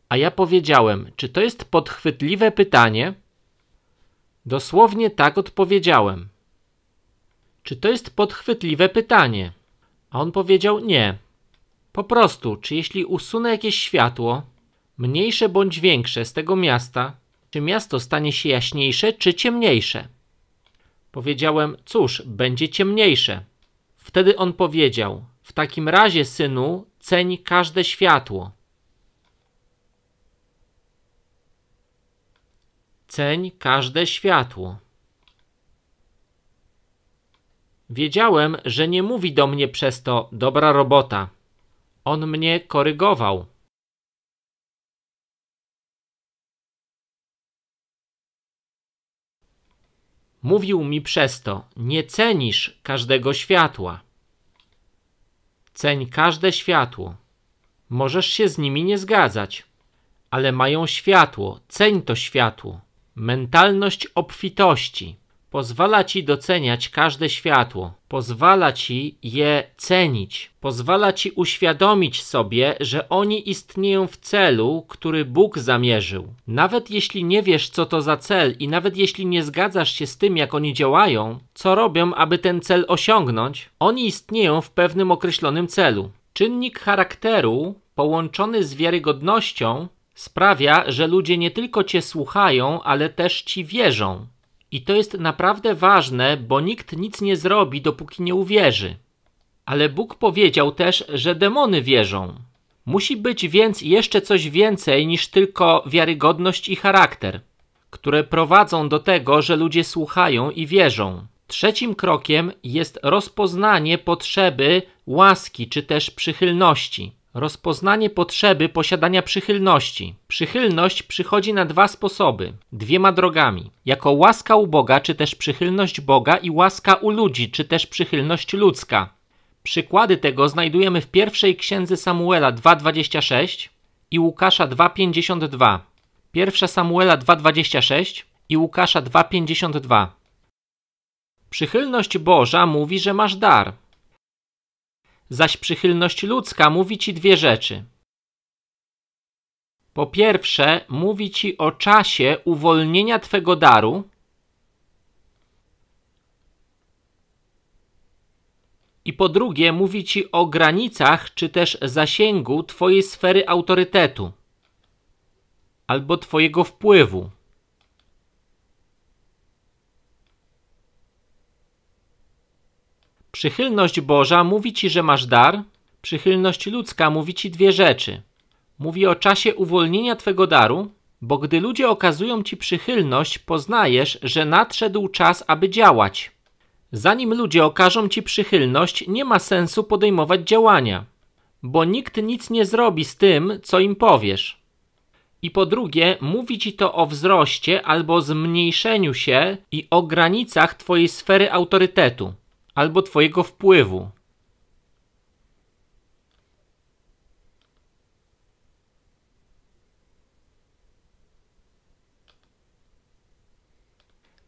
A ja powiedziałem: Czy to jest podchwytliwe pytanie? Dosłownie tak odpowiedziałem. Czy to jest podchwytliwe pytanie? A on powiedział: Nie. Po prostu, czy jeśli usunę jakieś światło, mniejsze bądź większe z tego miasta, czy miasto stanie się jaśniejsze czy ciemniejsze? Powiedziałem: Cóż, będzie ciemniejsze. Wtedy on powiedział: W takim razie, synu, ceń każde światło. Ceń każde światło. Wiedziałem, że nie mówi do mnie przez to dobra robota. On mnie korygował. Mówił mi przez to: Nie cenisz każdego światła. Ceń każde światło. Możesz się z nimi nie zgadzać, ale mają światło, ceń to światło. Mentalność obfitości pozwala ci doceniać każde światło, pozwala ci je cenić, pozwala ci uświadomić sobie, że oni istnieją w celu, który Bóg zamierzył. Nawet jeśli nie wiesz, co to za cel, i nawet jeśli nie zgadzasz się z tym, jak oni działają, co robią, aby ten cel osiągnąć, oni istnieją w pewnym określonym celu. Czynnik charakteru połączony z wiarygodnością sprawia, że ludzie nie tylko cię słuchają, ale też ci wierzą. I to jest naprawdę ważne, bo nikt nic nie zrobi, dopóki nie uwierzy. Ale Bóg powiedział też, że demony wierzą. Musi być więc jeszcze coś więcej niż tylko wiarygodność i charakter, które prowadzą do tego, że ludzie słuchają i wierzą. Trzecim krokiem jest rozpoznanie potrzeby łaski czy też przychylności. Rozpoznanie potrzeby posiadania przychylności. Przychylność przychodzi na dwa sposoby, dwiema drogami. Jako łaska u Boga, czy też przychylność Boga i łaska u ludzi, czy też przychylność ludzka. Przykłady tego znajdujemy w pierwszej księdze Samuela 2:26 i Łukasza 2:52. Pierwsza Samuela 2:26 i Łukasza 2:52. Przychylność Boża mówi, że masz dar zaś przychylność ludzka mówi ci dwie rzeczy. Po pierwsze, mówi ci o czasie uwolnienia twego daru. I po drugie, mówi ci o granicach czy też zasięgu twojej sfery autorytetu albo twojego wpływu. Przychylność Boża mówi ci, że masz dar, przychylność ludzka mówi ci dwie rzeczy. Mówi o czasie uwolnienia twego daru, bo gdy ludzie okazują ci przychylność, poznajesz, że nadszedł czas, aby działać. Zanim ludzie okażą ci przychylność, nie ma sensu podejmować działania, bo nikt nic nie zrobi z tym, co im powiesz. I po drugie, mówi ci to o wzroście albo zmniejszeniu się i o granicach twojej sfery autorytetu albo Twojego wpływu.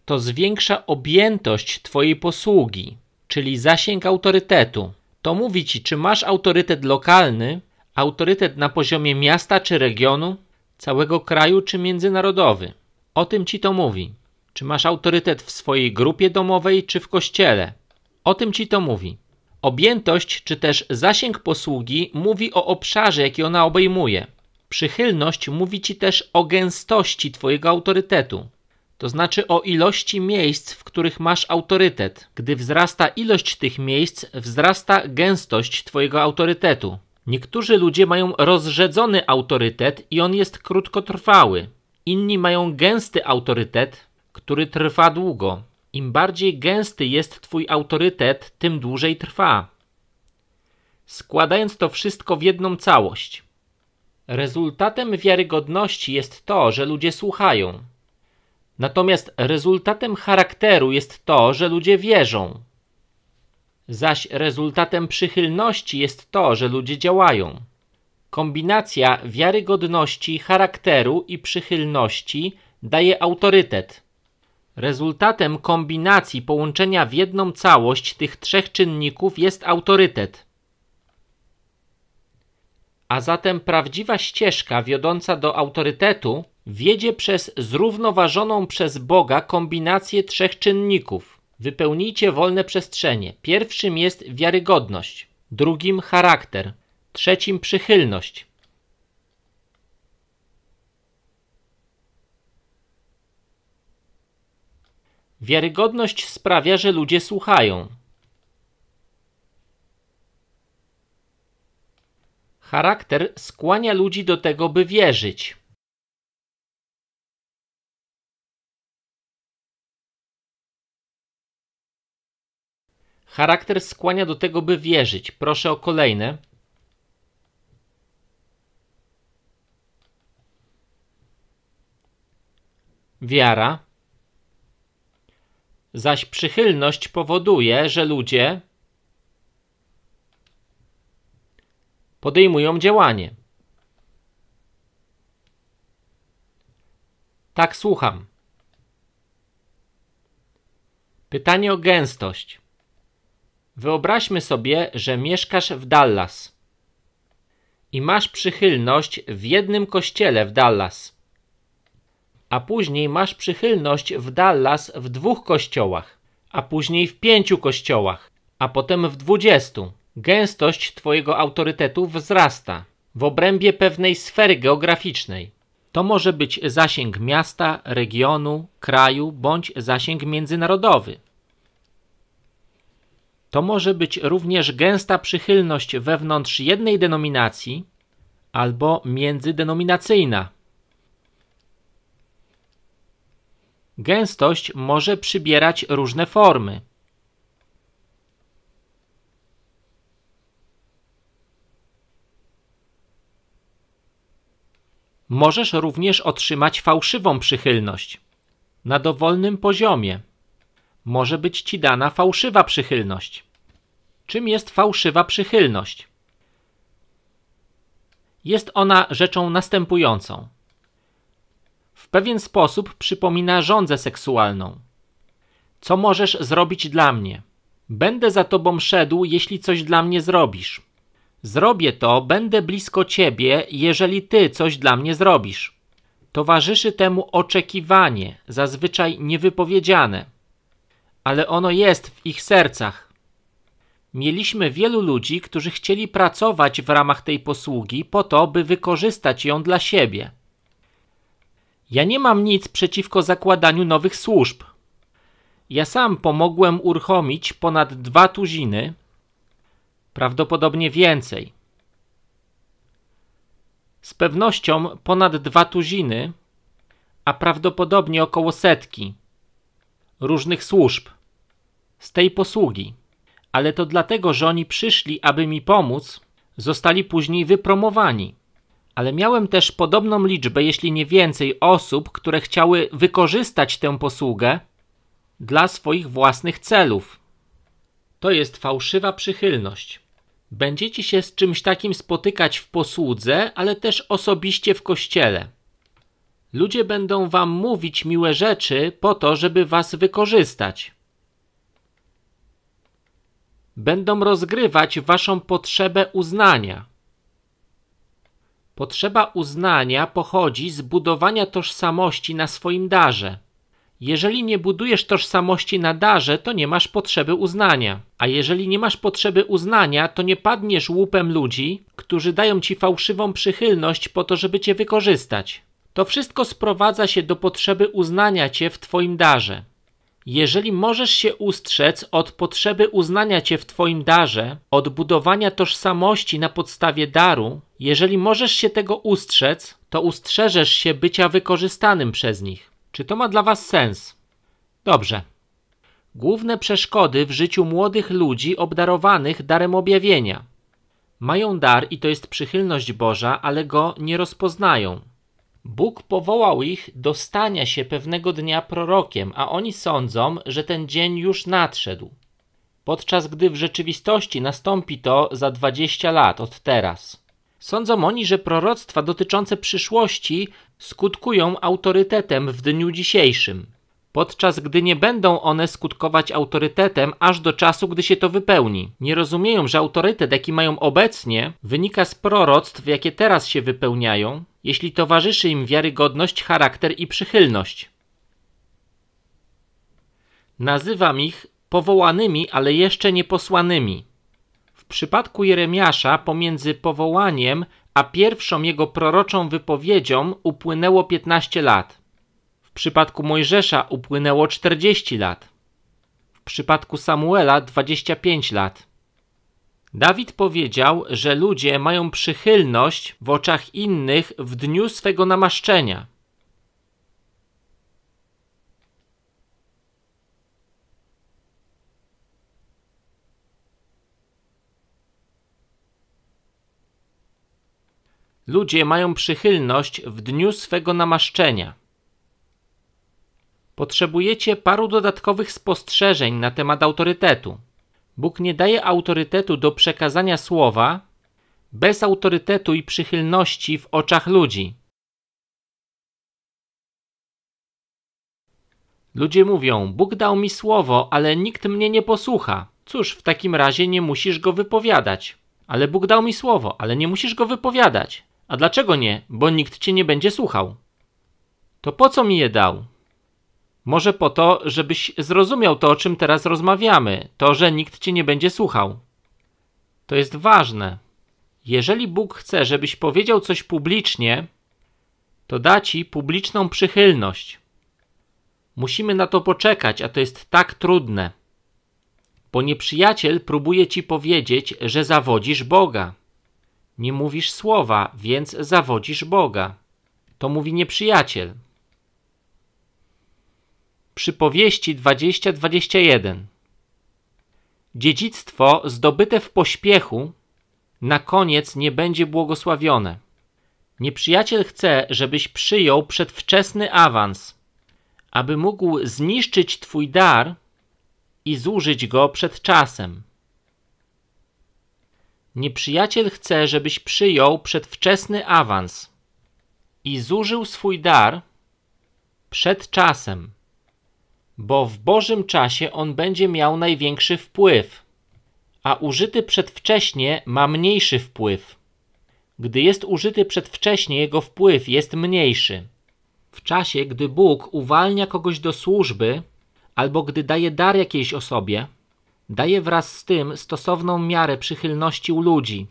To zwiększa objętość Twojej posługi, czyli zasięg autorytetu. To mówi Ci, czy masz autorytet lokalny, autorytet na poziomie miasta czy regionu, całego kraju czy międzynarodowy. O tym Ci to mówi. Czy masz autorytet w swojej grupie domowej czy w kościele? O tym ci to mówi. Objętość czy też zasięg posługi mówi o obszarze, jaki ona obejmuje. Przychylność mówi ci też o gęstości twojego autorytetu, to znaczy o ilości miejsc, w których masz autorytet. Gdy wzrasta ilość tych miejsc, wzrasta gęstość twojego autorytetu. Niektórzy ludzie mają rozrzedzony autorytet i on jest krótkotrwały. Inni mają gęsty autorytet, który trwa długo. Im bardziej gęsty jest twój autorytet, tym dłużej trwa. Składając to wszystko w jedną całość, rezultatem wiarygodności jest to, że ludzie słuchają. Natomiast rezultatem charakteru jest to, że ludzie wierzą. Zaś rezultatem przychylności jest to, że ludzie działają. Kombinacja wiarygodności, charakteru i przychylności daje autorytet. Rezultatem kombinacji połączenia w jedną całość tych trzech czynników jest autorytet. A zatem prawdziwa ścieżka wiodąca do autorytetu wiedzie przez zrównoważoną przez Boga kombinację trzech czynników. Wypełnijcie wolne przestrzenie. Pierwszym jest wiarygodność, drugim charakter, trzecim przychylność. Wiarygodność sprawia, że ludzie słuchają. Charakter skłania ludzi do tego, by wierzyć. Charakter skłania do tego, by wierzyć. Proszę o kolejne. Wiara. Zaś przychylność powoduje, że ludzie podejmują działanie. Tak słucham. Pytanie o gęstość. Wyobraźmy sobie, że mieszkasz w Dallas i masz przychylność w jednym kościele w Dallas, a później masz przychylność w Dallas w dwóch kościołach, a później w pięciu kościołach, a potem w dwudziestu. Gęstość Twojego autorytetu wzrasta w obrębie pewnej sfery geograficznej. To może być zasięg miasta, regionu, kraju bądź zasięg międzynarodowy. To może być również gęsta przychylność wewnątrz jednej denominacji albo międzydenominacyjna. Gęstość może przybierać różne formy. Możesz również otrzymać fałszywą przychylność na dowolnym poziomie może być ci dana fałszywa przychylność. Czym jest fałszywa przychylność? Jest ona rzeczą następującą. Pewien sposób przypomina żądzę seksualną. Co możesz zrobić dla mnie? Będę za tobą szedł, jeśli coś dla mnie zrobisz. Zrobię to, będę blisko ciebie, jeżeli ty coś dla mnie zrobisz. Towarzyszy temu oczekiwanie, zazwyczaj niewypowiedziane ale ono jest w ich sercach. Mieliśmy wielu ludzi, którzy chcieli pracować w ramach tej posługi po to, by wykorzystać ją dla siebie. Ja nie mam nic przeciwko zakładaniu nowych służb. Ja sam pomogłem uruchomić ponad dwa tuziny, prawdopodobnie więcej. Z pewnością ponad dwa tuziny, a prawdopodobnie około setki różnych służb z tej posługi, ale to dlatego, że oni przyszli, aby mi pomóc, zostali później wypromowani. Ale miałem też podobną liczbę, jeśli nie więcej, osób, które chciały wykorzystać tę posługę dla swoich własnych celów. To jest fałszywa przychylność. Będziecie się z czymś takim spotykać w posłudze, ale też osobiście w kościele. Ludzie będą wam mówić miłe rzeczy po to, żeby was wykorzystać. Będą rozgrywać waszą potrzebę uznania. Potrzeba uznania pochodzi z budowania tożsamości na swoim darze. Jeżeli nie budujesz tożsamości na darze, to nie masz potrzeby uznania. A jeżeli nie masz potrzeby uznania, to nie padniesz łupem ludzi, którzy dają ci fałszywą przychylność po to, żeby cię wykorzystać. To wszystko sprowadza się do potrzeby uznania cię w twoim darze. Jeżeli możesz się ustrzec od potrzeby uznania cię w twoim darze, od budowania tożsamości na podstawie daru, jeżeli możesz się tego ustrzec, to ustrzeżesz się bycia wykorzystanym przez nich. Czy to ma dla was sens? Dobrze. Główne przeszkody w życiu młodych ludzi obdarowanych darem objawienia. Mają dar i to jest przychylność Boża, ale go nie rozpoznają. Bóg powołał ich do stania się pewnego dnia prorokiem, a oni sądzą, że ten dzień już nadszedł. Podczas gdy w rzeczywistości nastąpi to za 20 lat od teraz. Sądzą oni, że proroctwa dotyczące przyszłości skutkują autorytetem w dniu dzisiejszym, podczas gdy nie będą one skutkować autorytetem aż do czasu, gdy się to wypełni. Nie rozumieją, że autorytet, jaki mają obecnie, wynika z proroctw, jakie teraz się wypełniają, jeśli towarzyszy im wiarygodność, charakter i przychylność. Nazywam ich powołanymi, ale jeszcze nie posłanymi. W przypadku Jeremiasza pomiędzy powołaniem a pierwszą jego proroczą wypowiedzią upłynęło 15 lat. W przypadku Mojżesza upłynęło 40 lat. W przypadku Samuela 25 lat. Dawid powiedział, że ludzie mają przychylność w oczach innych w dniu swego namaszczenia. Ludzie mają przychylność w dniu swego namaszczenia. Potrzebujecie paru dodatkowych spostrzeżeń na temat autorytetu. Bóg nie daje autorytetu do przekazania słowa bez autorytetu i przychylności w oczach ludzi. Ludzie mówią: Bóg dał mi słowo, ale nikt mnie nie posłucha. Cóż, w takim razie nie musisz go wypowiadać. Ale Bóg dał mi słowo, ale nie musisz go wypowiadać. A dlaczego nie? Bo nikt cię nie będzie słuchał. To po co mi je dał? Może po to, żebyś zrozumiał to, o czym teraz rozmawiamy, to, że nikt cię nie będzie słuchał. To jest ważne. Jeżeli Bóg chce, żebyś powiedział coś publicznie, to da ci publiczną przychylność. Musimy na to poczekać, a to jest tak trudne. Bo nieprzyjaciel próbuje ci powiedzieć, że zawodzisz Boga. Nie mówisz słowa, więc zawodzisz Boga. To mówi nieprzyjaciel. Przypowieści 20-21 Dziedzictwo zdobyte w pośpiechu na koniec nie będzie błogosławione. Nieprzyjaciel chce, żebyś przyjął przedwczesny awans, aby mógł zniszczyć twój dar i zużyć go przed czasem. Nieprzyjaciel chce, żebyś przyjął przedwczesny awans i zużył swój dar przed czasem bo w Bożym czasie on będzie miał największy wpływ, a użyty przedwcześnie ma mniejszy wpływ. Gdy jest użyty przedwcześnie, jego wpływ jest mniejszy. W czasie, gdy Bóg uwalnia kogoś do służby, albo gdy daje dar jakiejś osobie, daje wraz z tym stosowną miarę przychylności u ludzi,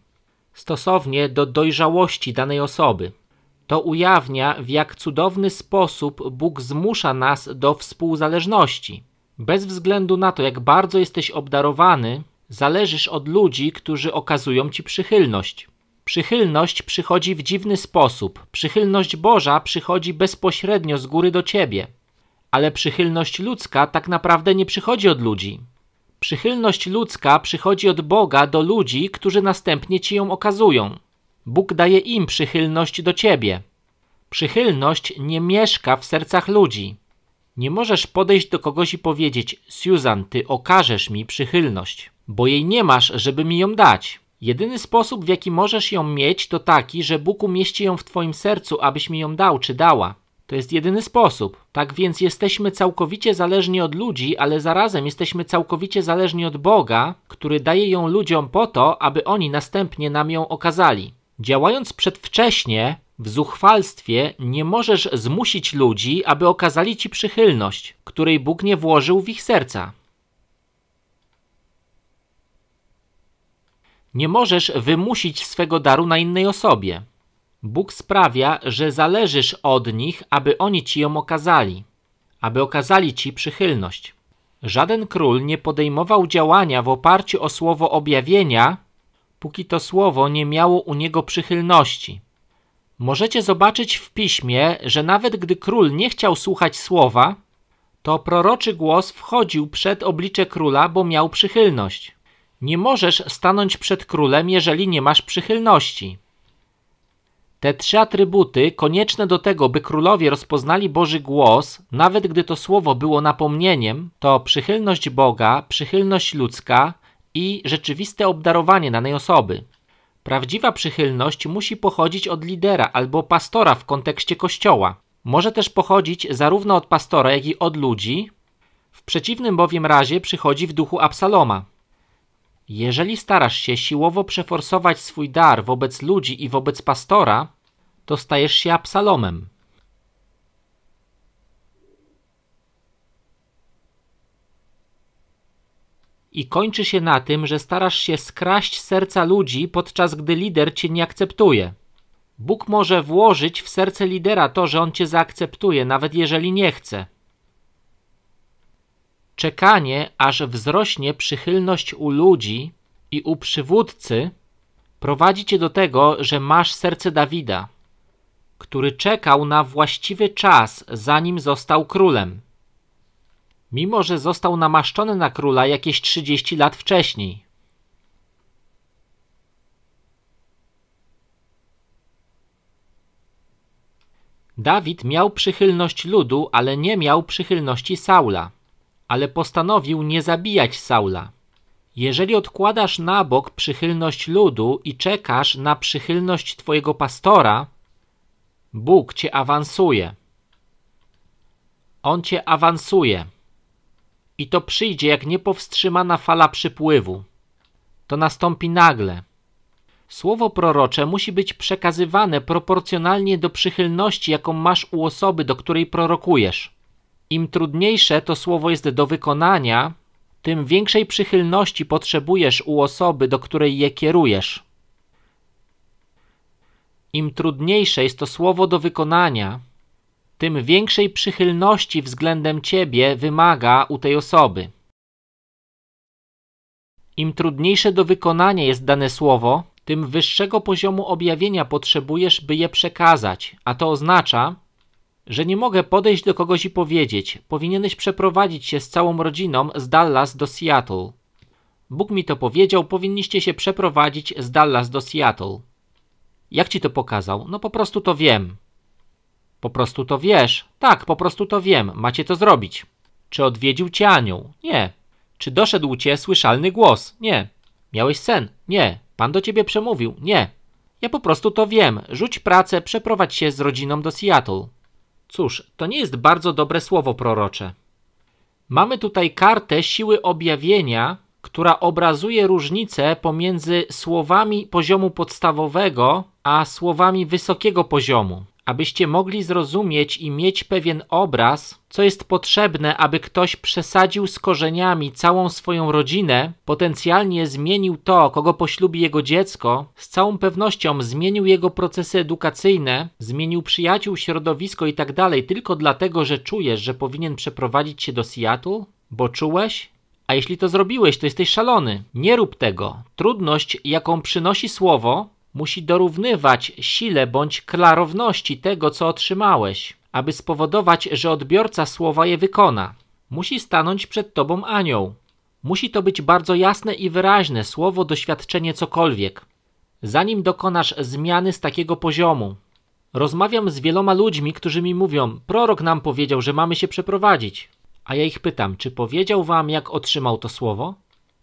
stosownie do dojrzałości danej osoby. To ujawnia, w jak cudowny sposób Bóg zmusza nas do współzależności. Bez względu na to, jak bardzo jesteś obdarowany, zależysz od ludzi, którzy okazują ci przychylność. Przychylność przychodzi w dziwny sposób. Przychylność Boża przychodzi bezpośrednio z góry do ciebie. Ale przychylność ludzka tak naprawdę nie przychodzi od ludzi. Przychylność ludzka przychodzi od Boga do ludzi, którzy następnie ci ją okazują. Bóg daje im przychylność do ciebie. Przychylność nie mieszka w sercach ludzi. Nie możesz podejść do kogoś i powiedzieć: Susan, ty okażesz mi przychylność, bo jej nie masz, żeby mi ją dać. Jedyny sposób, w jaki możesz ją mieć, to taki, że Bóg umieści ją w twoim sercu, abyś mi ją dał czy dała. To jest jedyny sposób. Tak więc jesteśmy całkowicie zależni od ludzi, ale zarazem jesteśmy całkowicie zależni od Boga, który daje ją ludziom po to, aby oni następnie nam ją okazali. Działając przedwcześnie, W zuchwalstwie nie możesz zmusić ludzi, aby okazali ci przychylność, której Bóg nie włożył w ich serca. Nie możesz wymusić swego daru na innej osobie. Bóg sprawia, że zależysz od nich, aby oni ci ją okazali, aby okazali ci przychylność. Żaden król nie podejmował działania w oparciu o słowo objawienia, póki to słowo nie miało u niego przychylności. Możecie zobaczyć w piśmie, że nawet gdy król nie chciał słuchać słowa, to proroczy głos wchodził przed oblicze króla, bo miał przychylność. Nie możesz stanąć przed królem, jeżeli nie masz przychylności. Te trzy atrybuty, konieczne do tego, by królowie rozpoznali Boży głos, nawet gdy to słowo było napomnieniem, to przychylność Boga, przychylność ludzka i rzeczywiste obdarowanie danej osoby. Prawdziwa przychylność musi pochodzić od lidera albo pastora w kontekście kościoła. Może też pochodzić zarówno od pastora, jak i od ludzi. W przeciwnym bowiem razie przychodzi w duchu Absaloma. Jeżeli starasz się siłowo przeforsować swój dar wobec ludzi i wobec pastora, to stajesz się Absalomem. I kończy się na tym, że starasz się skraść serca ludzi, podczas gdy lider cię nie akceptuje. Bóg może włożyć w serce lidera to, że on cię zaakceptuje, nawet jeżeli nie chce. Czekanie, aż wzrośnie przychylność u ludzi i u przywódcy, prowadzi cię do tego, że masz serce Dawida, który czekał na właściwy czas, zanim został królem. Mimo, że został namaszczony na króla jakieś 30 lat wcześniej. Dawid miał przychylność ludu, ale nie miał przychylności Saula ale postanowił nie zabijać Saula. Jeżeli odkładasz na bok przychylność ludu i czekasz na przychylność twojego pastora, Bóg cię awansuje. On cię awansuje. I to przyjdzie jak niepowstrzymana fala przypływu. To nastąpi nagle. Słowo prorocze musi być przekazywane proporcjonalnie do przychylności, jaką masz u osoby, do której prorokujesz. Im trudniejsze to słowo jest do wykonania, tym większej przychylności potrzebujesz u osoby, do której je kierujesz. Im trudniejsze jest to słowo do wykonania, tym większej przychylności względem ciebie wymaga u tej osoby. Im trudniejsze do wykonania jest dane słowo, tym wyższego poziomu objawienia potrzebujesz, by je przekazać, a to oznacza, że nie mogę podejść do kogoś i powiedzieć: Powinieneś przeprowadzić się z całą rodziną z Dallas do Seattle. Bóg mi to powiedział, powinniście się przeprowadzić z Dallas do Seattle. Jak ci to pokazał? No po prostu to wiem. Po prostu to wiesz? Tak, po prostu to wiem. Macie to zrobić. Czy odwiedził cię anioł? Nie. Czy doszedł cię słyszalny głos? Nie. Miałeś sen? Nie. Pan do ciebie przemówił? Nie. Ja po prostu to wiem. Rzuć pracę, przeprowadź się z rodziną do Seattle. Cóż, to nie jest bardzo dobre słowo prorocze. Mamy tutaj kartę siły objawienia, która obrazuje różnicę pomiędzy słowami poziomu podstawowego a słowami wysokiego poziomu abyście mogli zrozumieć i mieć pewien obraz, co jest potrzebne, aby ktoś przesadził z korzeniami całą swoją rodzinę, potencjalnie zmienił to, kogo poślubi jego dziecko, z całą pewnością zmienił jego procesy edukacyjne, zmienił przyjaciół, środowisko itd., tak tylko dlatego, że czujesz, że powinien przeprowadzić się do Seattle? Bo czułeś? A jeśli to zrobiłeś, to jesteś szalony. Nie rób tego. Trudność, jaką przynosi słowo, musi dorównywać sile bądź klarowności tego, co otrzymałeś, aby spowodować, że odbiorca słowa je wykona. Musi stanąć przed tobą anioł. Musi to być bardzo jasne i wyraźne słowo, doświadczenie, cokolwiek. Zanim dokonasz zmiany z takiego poziomu, rozmawiam z wieloma ludźmi, którzy mi mówią: Prorok nam powiedział, że mamy się przeprowadzić. A ja ich pytam: Czy powiedział wam, jak otrzymał to słowo?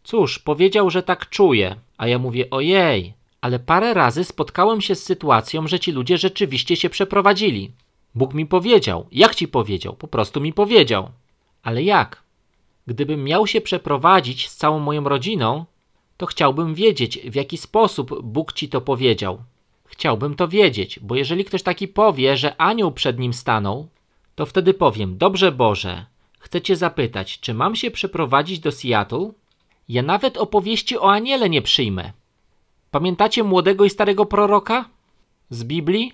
Cóż, powiedział, że tak czuje. A ja mówię: Ojej, ale parę razy spotkałem się z sytuacją, że ci ludzie rzeczywiście się przeprowadzili. Bóg mi powiedział. Jak ci powiedział? Po prostu mi powiedział. Ale jak? Gdybym miał się przeprowadzić z całą moją rodziną, to chciałbym wiedzieć, w jaki sposób Bóg ci to powiedział. Chciałbym to wiedzieć, bo jeżeli ktoś taki powie, że anioł przed nim stanął, to wtedy powiem: Dobrze Boże, chcę Cię zapytać, czy mam się przeprowadzić do Seattle? Ja nawet opowieści o aniele nie przyjmę. Pamiętacie młodego i starego proroka? Z Biblii?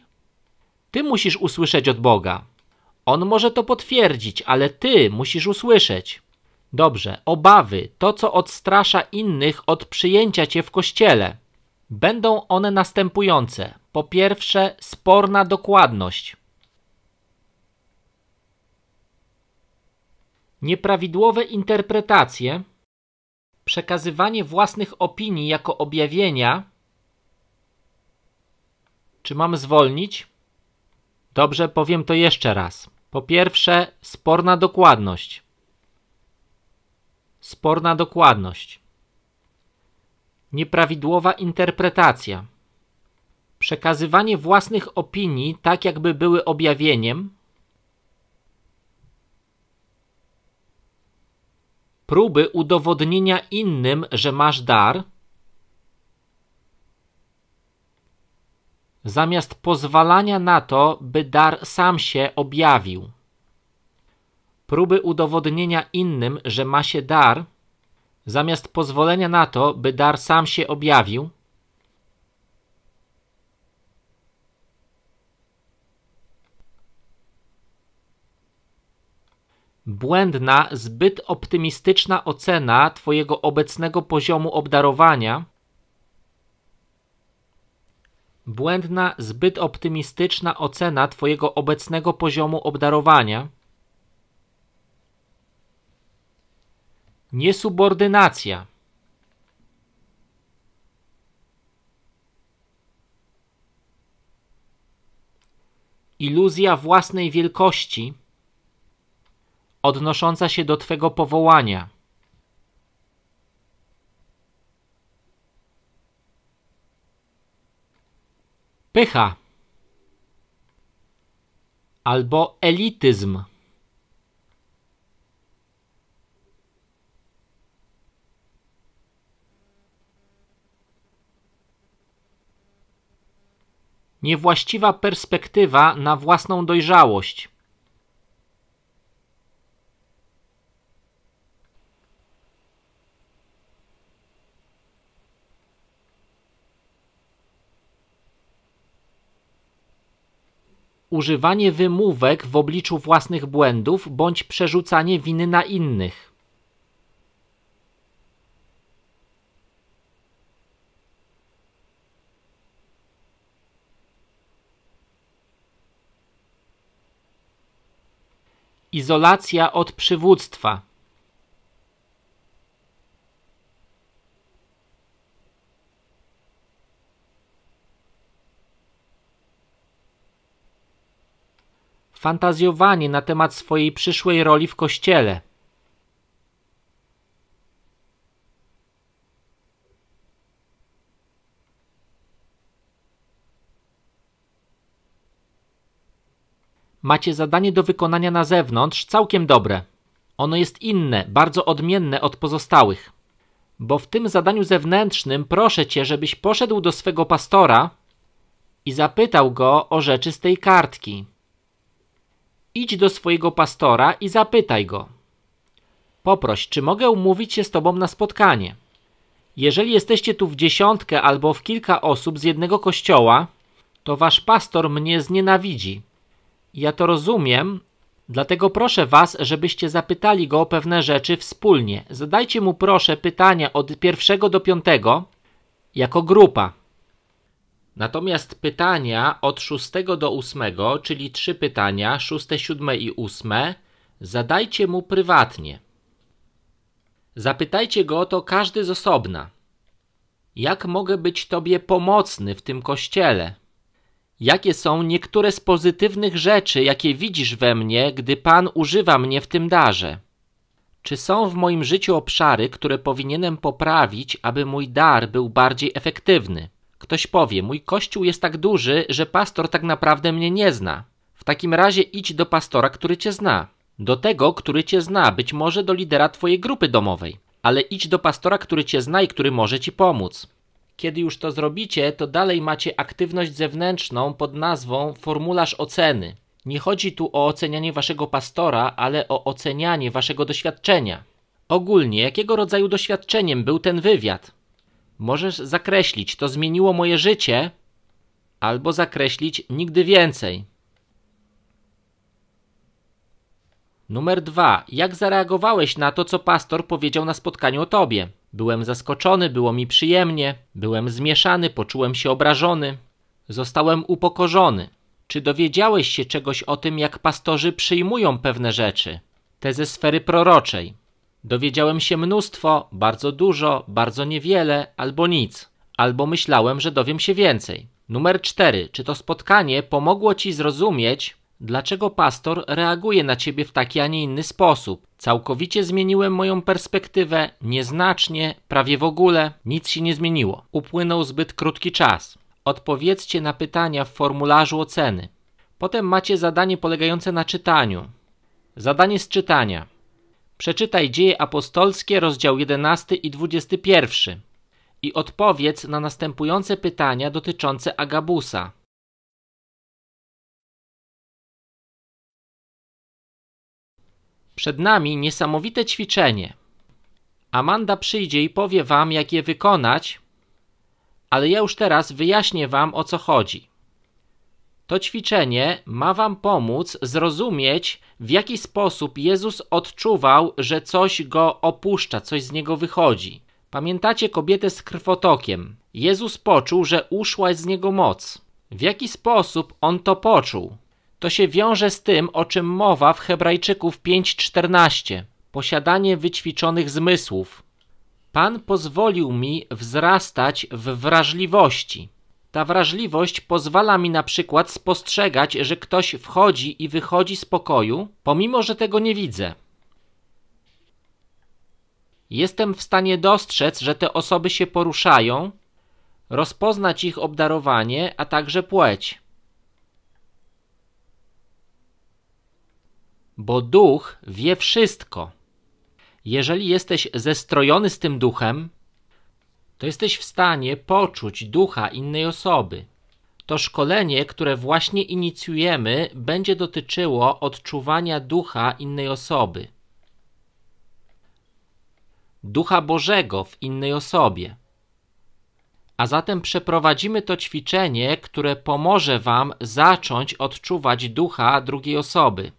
Ty musisz usłyszeć od Boga. On może to potwierdzić, ale ty musisz usłyszeć. Dobrze, obawy, to co odstrasza innych od przyjęcia cię w kościele. Będą one następujące. Po pierwsze, sporna dokładność. Nieprawidłowe interpretacje, przekazywanie własnych opinii jako objawienia. Czy mam zwolnić? Dobrze, powiem to jeszcze raz. Po pierwsze, sporna dokładność. Sporna dokładność. Nieprawidłowa interpretacja. Przekazywanie własnych opinii tak, jakby były objawieniem. Próby udowodnienia innym, że masz dar. Zamiast pozwalania na to, by dar sam się objawił. Próby udowodnienia innym, że ma się dar, zamiast pozwolenia na to, by dar sam się objawił. Błędna, zbyt optymistyczna ocena Twojego obecnego poziomu obdarowania Błędna, zbyt optymistyczna ocena Twojego obecnego poziomu obdarowania. Niesubordynacja. Iluzja własnej wielkości odnosząca się do Twego powołania. Pycha albo elityzm. Niewłaściwa perspektywa na własną dojrzałość. Używanie wymówek w obliczu własnych błędów bądź przerzucanie winy na innych. Izolacja od przywództwa. Fantazjowanie na temat swojej przyszłej roli w kościele. Macie zadanie do wykonania na zewnątrz całkiem dobre. Ono jest inne, bardzo odmienne od pozostałych. Bo w tym zadaniu zewnętrznym proszę cię, żebyś poszedł do swego pastora i zapytał go o rzeczy z tej kartki. Idź do swojego pastora i zapytaj go. Poproś, czy mogę umówić się z tobą na spotkanie. Jeżeli jesteście tu w dziesiątkę albo w kilka osób z jednego kościoła, to wasz pastor mnie znienawidzi. Ja to rozumiem, dlatego proszę was, żebyście zapytali go o pewne rzeczy wspólnie. Zadajcie mu proszę pytania od pierwszego do piątego jako grupa. Natomiast pytania od 6 do 8, czyli trzy pytania, 6, 7 i 8, zadajcie mu prywatnie. Zapytajcie go o to każdy z osobna. Jak mogę być Tobie pomocny w tym kościele? Jakie są niektóre z pozytywnych rzeczy, jakie widzisz we mnie, gdy Pan używa mnie w tym darze? Czy są w moim życiu obszary, które powinienem poprawić, aby mój dar był bardziej efektywny? Ktoś powie: Mój kościół jest tak duży, że pastor tak naprawdę mnie nie zna. W takim razie idź do pastora, który cię zna. Do tego, który cię zna, być może do lidera twojej grupy domowej, ale idź do pastora, który cię zna i który może ci pomóc. Kiedy już to zrobicie, to dalej macie aktywność zewnętrzną pod nazwą formularz oceny. Nie chodzi tu o ocenianie waszego pastora, ale o ocenianie waszego doświadczenia. Ogólnie, jakiego rodzaju doświadczeniem był ten wywiad? Możesz zakreślić, to zmieniło moje życie, albo zakreślić nigdy więcej. Numer dwa. Jak zareagowałeś na to, co pastor powiedział na spotkaniu o tobie? Byłem zaskoczony, było mi przyjemnie, byłem zmieszany, poczułem się obrażony, zostałem upokorzony. Czy dowiedziałeś się czegoś o tym, jak pastorzy przyjmują pewne rzeczy? Te ze sfery proroczej. Dowiedziałem się mnóstwo, bardzo dużo, bardzo niewiele, albo nic. Albo myślałem, że dowiem się więcej. Numer 4. Czy to spotkanie pomogło ci zrozumieć, dlaczego pastor reaguje na ciebie w taki, a nie inny sposób? Całkowicie zmieniłem moją perspektywę, nieznacznie, prawie w ogóle, nic się nie zmieniło. Upłynął zbyt krótki czas. Odpowiedzcie na pytania w formularzu oceny. Potem macie zadanie polegające na czytaniu. Zadanie z czytania. Przeczytaj Dzieje Apostolskie, rozdział 11 i 21 i odpowiedz na następujące pytania dotyczące Agabusa. Przed nami niesamowite ćwiczenie. Amanda przyjdzie i powie wam, jak je wykonać, ale ja już teraz wyjaśnię wam o co chodzi. To ćwiczenie ma wam pomóc zrozumieć, w jaki sposób Jezus odczuwał, że coś go opuszcza, coś z niego wychodzi. Pamiętacie kobietę z krwotokiem? Jezus poczuł, że uszła z niego moc. W jaki sposób on to poczuł? To się wiąże z tym, o czym mowa w Hebrajczyków 5:14. Posiadanie wyćwiczonych zmysłów. Pan pozwolił mi wzrastać w wrażliwości. Ta wrażliwość pozwala mi na przykład spostrzegać, że ktoś wchodzi i wychodzi z pokoju, pomimo że tego nie widzę. Jestem w stanie dostrzec, że te osoby się poruszają, rozpoznać ich obdarowanie, a także płeć. Bo duch wie wszystko. Jeżeli jesteś zestrojony z tym duchem, to jesteś w stanie poczuć ducha innej osoby. To szkolenie, które właśnie inicjujemy, będzie dotyczyło odczuwania ducha innej osoby. Ducha Bożego w innej osobie. A zatem przeprowadzimy to ćwiczenie, które pomoże Wam zacząć odczuwać ducha drugiej osoby.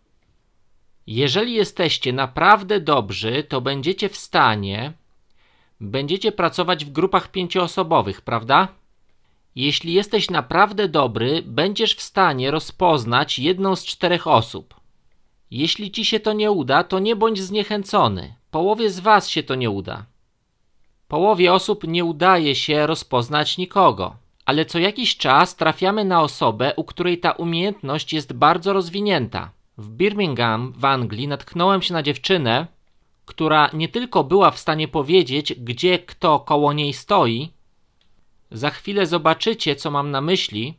Jeżeli jesteście naprawdę dobrzy, to będziecie w stanie będziecie pracować w grupach pięcioosobowych, prawda? Jeśli jesteś naprawdę dobry, będziesz w stanie rozpoznać jedną z czterech osób. Jeśli ci się to nie uda, to nie bądź zniechęcony. Połowie z was się to nie uda. Połowie osób nie udaje się rozpoznać nikogo, ale co jakiś czas trafiamy na osobę, u której ta umiejętność jest bardzo rozwinięta. W Birmingham w Anglii natknąłem się na dziewczynę, która nie tylko była w stanie powiedzieć, gdzie kto koło niej stoi, za chwilę zobaczycie, co mam na myśli,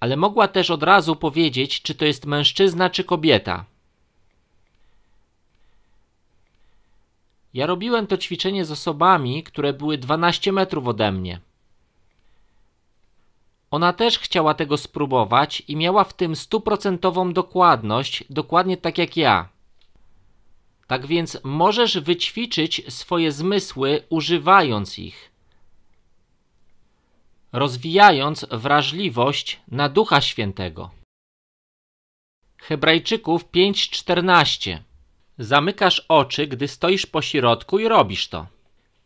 ale mogła też od razu powiedzieć, czy to jest mężczyzna, czy kobieta. Ja robiłem to ćwiczenie z osobami, które były 12 metrów ode mnie. Ona też chciała tego spróbować i miała w tym stuprocentową dokładność, dokładnie tak jak ja. Tak więc możesz wyćwiczyć swoje zmysły używając ich, rozwijając wrażliwość na Ducha Świętego. Hebrajczyków 5:14 Zamykasz oczy, gdy stoisz po środku i robisz to.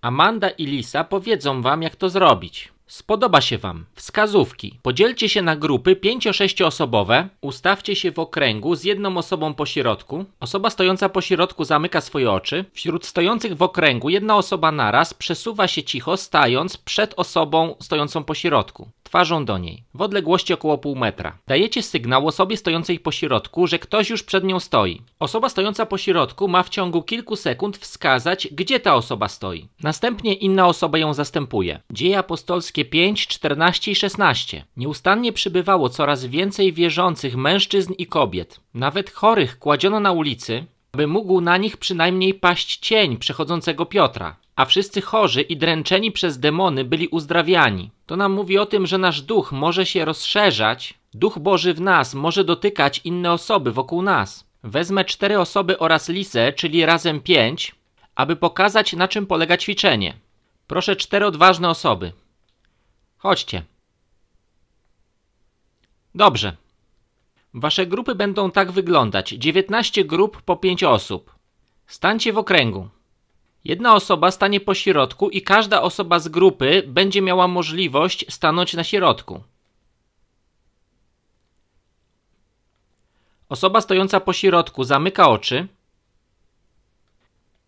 Amanda i Lisa powiedzą wam, jak to zrobić. Spodoba się Wam. Wskazówki. Podzielcie się na grupy 5-6 osobowe. Ustawcie się w okręgu z jedną osobą po środku. Osoba stojąca po środku zamyka swoje oczy. Wśród stojących w okręgu jedna osoba naraz przesuwa się cicho, stając przed osobą stojącą po środku twarzą do niej, w odległości około pół metra. Dajecie sygnał osobie stojącej po środku, że ktoś już przed nią stoi. Osoba stojąca po środku ma w ciągu kilku sekund wskazać, gdzie ta osoba stoi. Następnie inna osoba ją zastępuje. Dzieje apostolskie 5, 14 i 16. Nieustannie przybywało coraz więcej wierzących mężczyzn i kobiet. Nawet chorych kładziono na ulicy, by mógł na nich przynajmniej paść cień przechodzącego Piotra, a wszyscy chorzy i dręczeni przez demony byli uzdrawiani. To nam mówi o tym, że nasz duch może się rozszerzać, duch Boży w nas może dotykać inne osoby wokół nas. Wezmę cztery osoby oraz Lisę, czyli razem pięć, aby pokazać na czym polega ćwiczenie. Proszę cztery odważne osoby. Chodźcie. Dobrze. Wasze grupy będą tak wyglądać: 19 grup po 5 osób. Stańcie w okręgu. Jedna osoba stanie po środku i każda osoba z grupy będzie miała możliwość stanąć na środku. Osoba stojąca po środku zamyka oczy.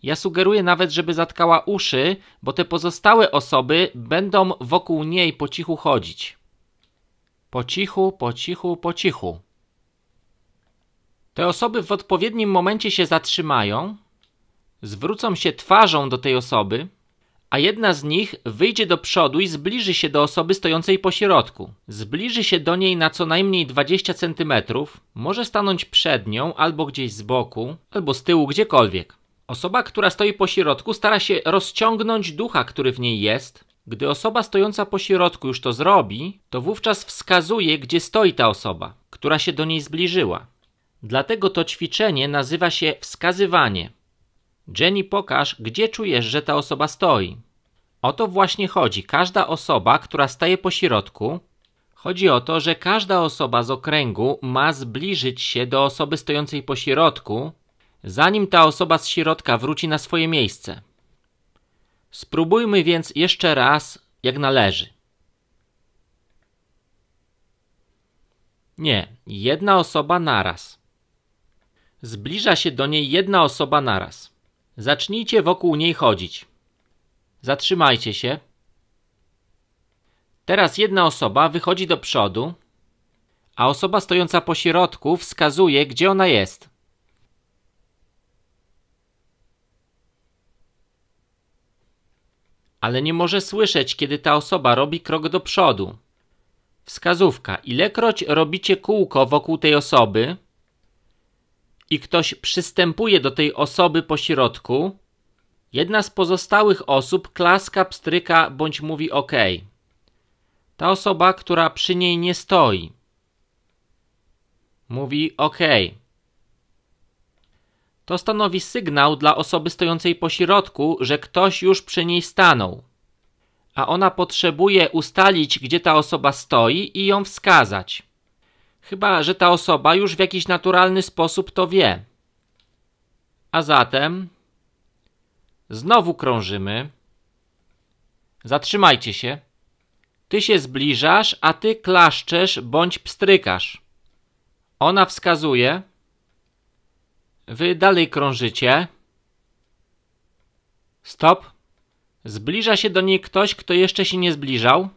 Ja sugeruję nawet, żeby zatkała uszy, bo te pozostałe osoby będą wokół niej po cichu chodzić. Po cichu, po cichu, po cichu. Te osoby w odpowiednim momencie się zatrzymają, zwrócą się twarzą do tej osoby, a jedna z nich wyjdzie do przodu i zbliży się do osoby stojącej po środku. Zbliży się do niej na co najmniej 20 cm, może stanąć przed nią albo gdzieś z boku, albo z tyłu, gdziekolwiek. Osoba, która stoi po środku, stara się rozciągnąć ducha, który w niej jest. Gdy osoba stojąca po środku już to zrobi, to wówczas wskazuje, gdzie stoi ta osoba, która się do niej zbliżyła. Dlatego to ćwiczenie nazywa się wskazywanie. Jenny, pokaż, gdzie czujesz, że ta osoba stoi. O to właśnie chodzi. Każda osoba, która staje po środku, chodzi o to, że każda osoba z okręgu ma zbliżyć się do osoby stojącej po środku, zanim ta osoba z środka wróci na swoje miejsce. Spróbujmy więc jeszcze raz, jak należy. Nie, jedna osoba naraz. Zbliża się do niej jedna osoba naraz. Zacznijcie wokół niej chodzić. Zatrzymajcie się. Teraz jedna osoba wychodzi do przodu, a osoba stojąca po środku wskazuje, gdzie ona jest. Ale nie może słyszeć, kiedy ta osoba robi krok do przodu. Wskazówka. Ilekroć robicie kółko wokół tej osoby, i ktoś przystępuje do tej osoby po środku, jedna z pozostałych osób klaska, pstryka bądź mówi OK. Ta osoba, która przy niej nie stoi, mówi OK. To stanowi sygnał dla osoby stojącej po środku, że ktoś już przy niej stanął, a ona potrzebuje ustalić, gdzie ta osoba stoi i ją wskazać. Chyba, że ta osoba już w jakiś naturalny sposób to wie. A zatem znowu krążymy. Zatrzymajcie się. Ty się zbliżasz, a ty klaszczesz bądź pstrykasz. Ona wskazuje. Wy dalej krążycie. Stop. Zbliża się do niej ktoś, kto jeszcze się nie zbliżał.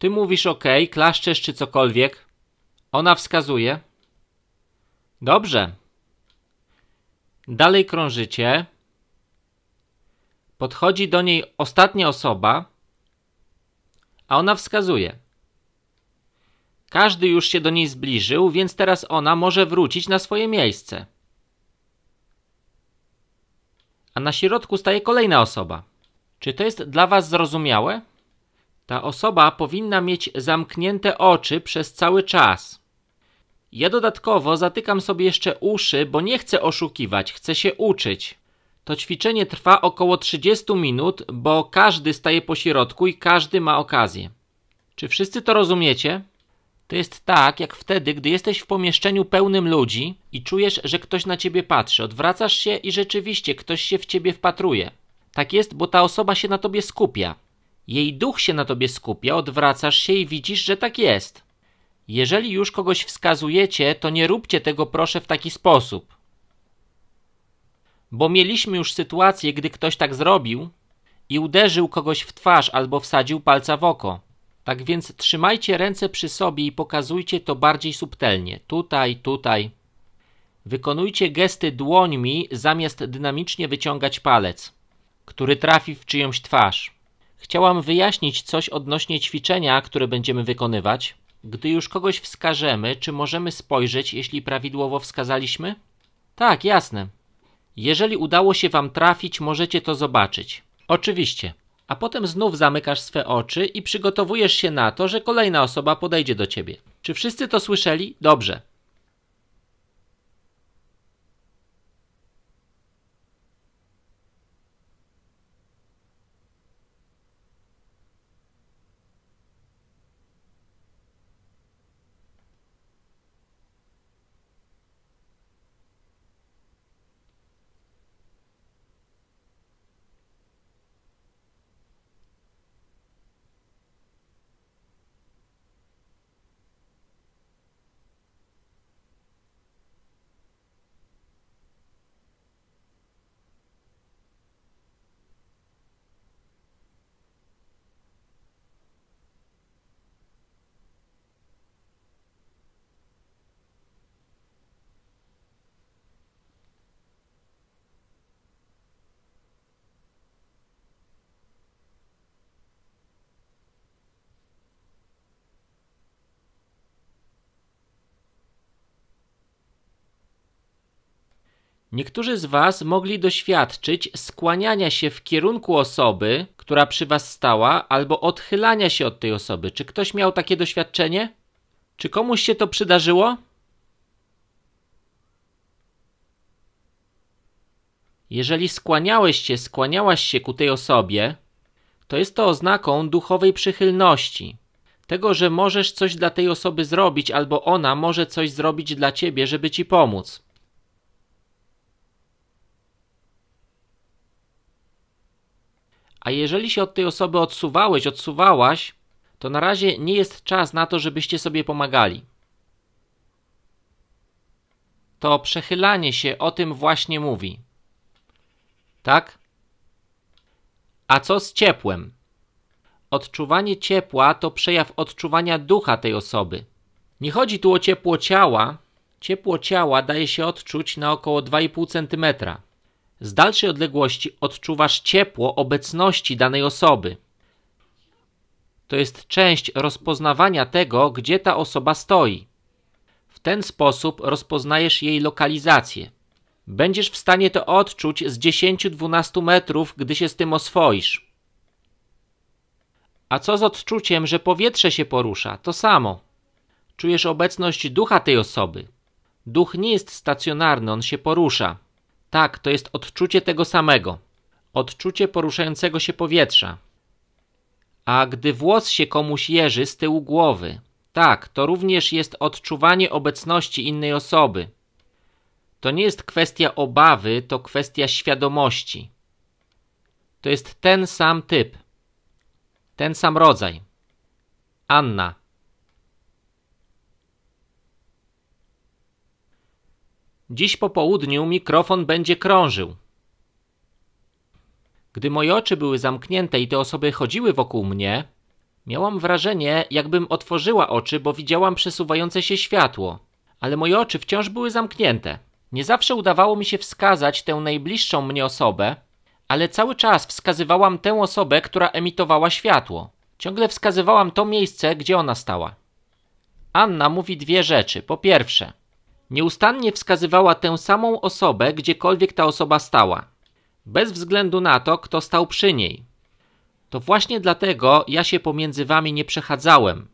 Ty mówisz OK, klaszczesz czy cokolwiek. Ona wskazuje. Dobrze. Dalej krążycie. Podchodzi do niej ostatnia osoba, a ona wskazuje. Każdy już się do niej zbliżył, więc teraz ona może wrócić na swoje miejsce. A na środku staje kolejna osoba. Czy to jest dla Was zrozumiałe? Ta osoba powinna mieć zamknięte oczy przez cały czas. Ja dodatkowo zatykam sobie jeszcze uszy, bo nie chcę oszukiwać, chcę się uczyć. To ćwiczenie trwa około 30 minut, bo każdy staje po środku i każdy ma okazję. Czy wszyscy to rozumiecie? To jest tak, jak wtedy, gdy jesteś w pomieszczeniu pełnym ludzi i czujesz, że ktoś na ciebie patrzy. Odwracasz się i rzeczywiście ktoś się w ciebie wpatruje. Tak jest, bo ta osoba się na tobie skupia. Jej duch się na tobie skupia, odwracasz się i widzisz, że tak jest. Jeżeli już kogoś wskazujecie, to nie róbcie tego proszę w taki sposób. Bo mieliśmy już sytuację, gdy ktoś tak zrobił i uderzył kogoś w twarz albo wsadził palca w oko. Tak więc trzymajcie ręce przy sobie i pokazujcie to bardziej subtelnie. Tutaj, tutaj. Wykonujcie gesty dłońmi zamiast dynamicznie wyciągać palec, który trafi w czyjąś twarz. Chciałam wyjaśnić coś odnośnie ćwiczenia, które będziemy wykonywać. Gdy już kogoś wskażemy, czy możemy spojrzeć, jeśli prawidłowo wskazaliśmy? Tak, jasne. Jeżeli udało się wam trafić, możecie to zobaczyć. Oczywiście. A potem znów zamykasz swe oczy i przygotowujesz się na to, że kolejna osoba podejdzie do ciebie. Czy wszyscy to słyszeli? Dobrze. Niektórzy z Was mogli doświadczyć skłaniania się w kierunku osoby, która przy Was stała, albo odchylania się od tej osoby. Czy ktoś miał takie doświadczenie? Czy komuś się to przydarzyło? Jeżeli skłaniałeś się, skłaniałaś się ku tej osobie, to jest to oznaką duchowej przychylności. Tego, że możesz coś dla tej osoby zrobić, albo ona może coś zrobić dla ciebie, żeby ci pomóc. A jeżeli się od tej osoby odsuwałeś, odsuwałaś, to na razie nie jest czas na to, żebyście sobie pomagali. To przechylanie się o tym właśnie mówi. Tak? A co z ciepłem? Odczuwanie ciepła to przejaw odczuwania ducha tej osoby. Nie chodzi tu o ciepło ciała. Ciepło ciała daje się odczuć na około 2,5 cm. Z dalszej odległości odczuwasz ciepło obecności danej osoby. To jest część rozpoznawania tego, gdzie ta osoba stoi. W ten sposób rozpoznajesz jej lokalizację. Będziesz w stanie to odczuć z 10-12 metrów, gdy się z tym oswoisz. A co z odczuciem, że powietrze się porusza? To samo. Czujesz obecność ducha tej osoby. Duch nie jest stacjonarny, on się porusza. Tak, to jest odczucie tego samego. Odczucie poruszającego się powietrza. A gdy włos się komuś jeży z tyłu głowy, tak, to również jest odczuwanie obecności innej osoby. To nie jest kwestia obawy, to kwestia świadomości. To jest ten sam typ, ten sam rodzaj. Anna. Dziś po południu mikrofon będzie krążył. Gdy moje oczy były zamknięte i te osoby chodziły wokół mnie, miałam wrażenie, jakbym otworzyła oczy, bo widziałam przesuwające się światło, ale moje oczy wciąż były zamknięte. Nie zawsze udawało mi się wskazać tę najbliższą mnie osobę, ale cały czas wskazywałam tę osobę, która emitowała światło. Ciągle wskazywałam to miejsce, gdzie ona stała. Anna mówi dwie rzeczy. Po pierwsze, Nieustannie wskazywała tę samą osobę, gdziekolwiek ta osoba stała, bez względu na to, kto stał przy niej. To właśnie dlatego ja się pomiędzy wami nie przechadzałem,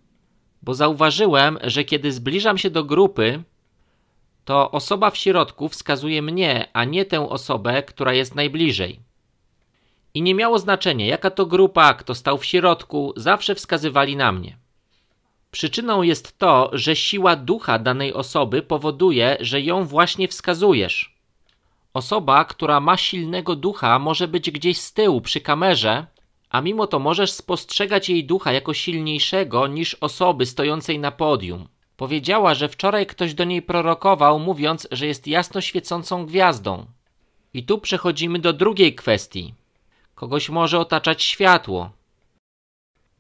bo zauważyłem, że kiedy zbliżam się do grupy, to osoba w środku wskazuje mnie, a nie tę osobę, która jest najbliżej. I nie miało znaczenia, jaka to grupa, kto stał w środku, zawsze wskazywali na mnie. Przyczyną jest to, że siła ducha danej osoby powoduje, że ją właśnie wskazujesz. Osoba, która ma silnego ducha, może być gdzieś z tyłu przy kamerze, a mimo to możesz spostrzegać jej ducha jako silniejszego niż osoby stojącej na podium. Powiedziała, że wczoraj ktoś do niej prorokował, mówiąc, że jest jasno świecącą gwiazdą. I tu przechodzimy do drugiej kwestii. Kogoś może otaczać światło,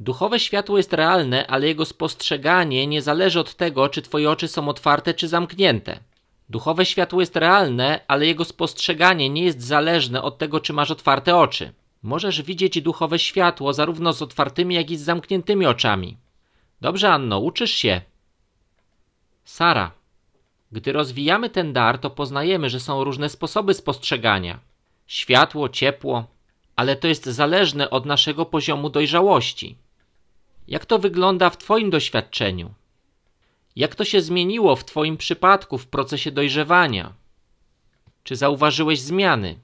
Duchowe światło jest realne, ale jego spostrzeganie nie zależy od tego, czy twoje oczy są otwarte czy zamknięte. Duchowe światło jest realne, ale jego spostrzeganie nie jest zależne od tego, czy masz otwarte oczy. Możesz widzieć duchowe światło zarówno z otwartymi, jak i z zamkniętymi oczami. Dobrze, Anno, uczysz się. Sara. Gdy rozwijamy ten dar, to poznajemy, że są różne sposoby spostrzegania światło, ciepło, ale to jest zależne od naszego poziomu dojrzałości. Jak to wygląda w Twoim doświadczeniu? Jak to się zmieniło w Twoim przypadku w procesie dojrzewania? Czy zauważyłeś zmiany?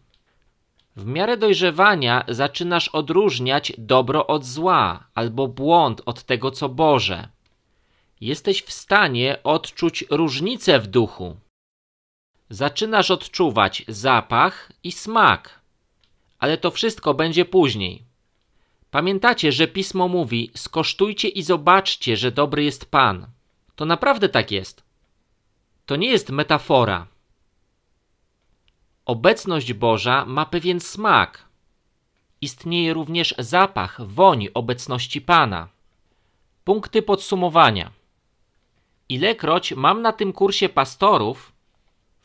W miarę dojrzewania zaczynasz odróżniać dobro od zła albo błąd od tego, co Boże. Jesteś w stanie odczuć różnicę w duchu. Zaczynasz odczuwać zapach i smak, ale to wszystko będzie później. Pamiętacie, że pismo mówi: skosztujcie i zobaczcie, że dobry jest Pan. To naprawdę tak jest. To nie jest metafora. Obecność Boża ma pewien smak. Istnieje również zapach, woń obecności Pana. Punkty podsumowania. Ilekroć mam na tym kursie pastorów,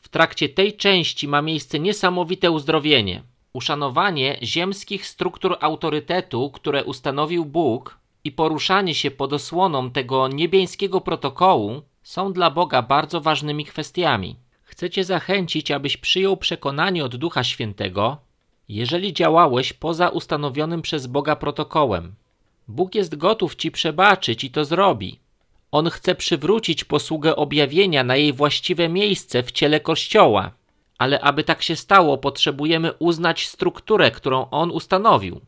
w trakcie tej części ma miejsce niesamowite uzdrowienie, uszanowanie ziemskich struktur autorytetu, które ustanowił Bóg i poruszanie się pod osłoną tego niebiańskiego protokołu są dla Boga bardzo ważnymi kwestiami. Chcę Cię zachęcić, abyś przyjął przekonanie od Ducha Świętego, jeżeli działałeś poza ustanowionym przez Boga protokołem. Bóg jest gotów Ci przebaczyć i to zrobi. On chce przywrócić posługę objawienia na jej właściwe miejsce w ciele Kościoła. Ale aby tak się stało, potrzebujemy uznać strukturę, którą On ustanowił.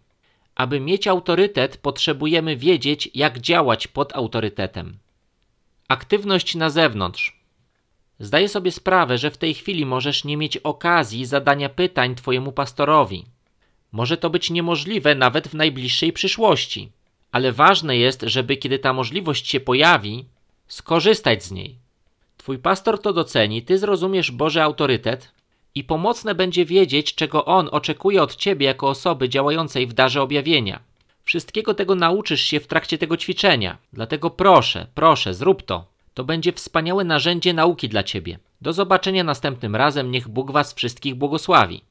Aby mieć autorytet, potrzebujemy wiedzieć, jak działać pod autorytetem. Aktywność na zewnątrz. Zdaję sobie sprawę, że w tej chwili możesz nie mieć okazji zadania pytań Twojemu pastorowi. Może to być niemożliwe nawet w najbliższej przyszłości ale ważne jest, żeby kiedy ta możliwość się pojawi, skorzystać z niej. Twój pastor to doceni, ty zrozumiesz Boży autorytet i pomocne będzie wiedzieć, czego on oczekuje od ciebie jako osoby działającej w darze objawienia. Wszystkiego tego nauczysz się w trakcie tego ćwiczenia, dlatego proszę, proszę, zrób to. To będzie wspaniałe narzędzie nauki dla ciebie. Do zobaczenia następnym razem, niech Bóg Was wszystkich błogosławi.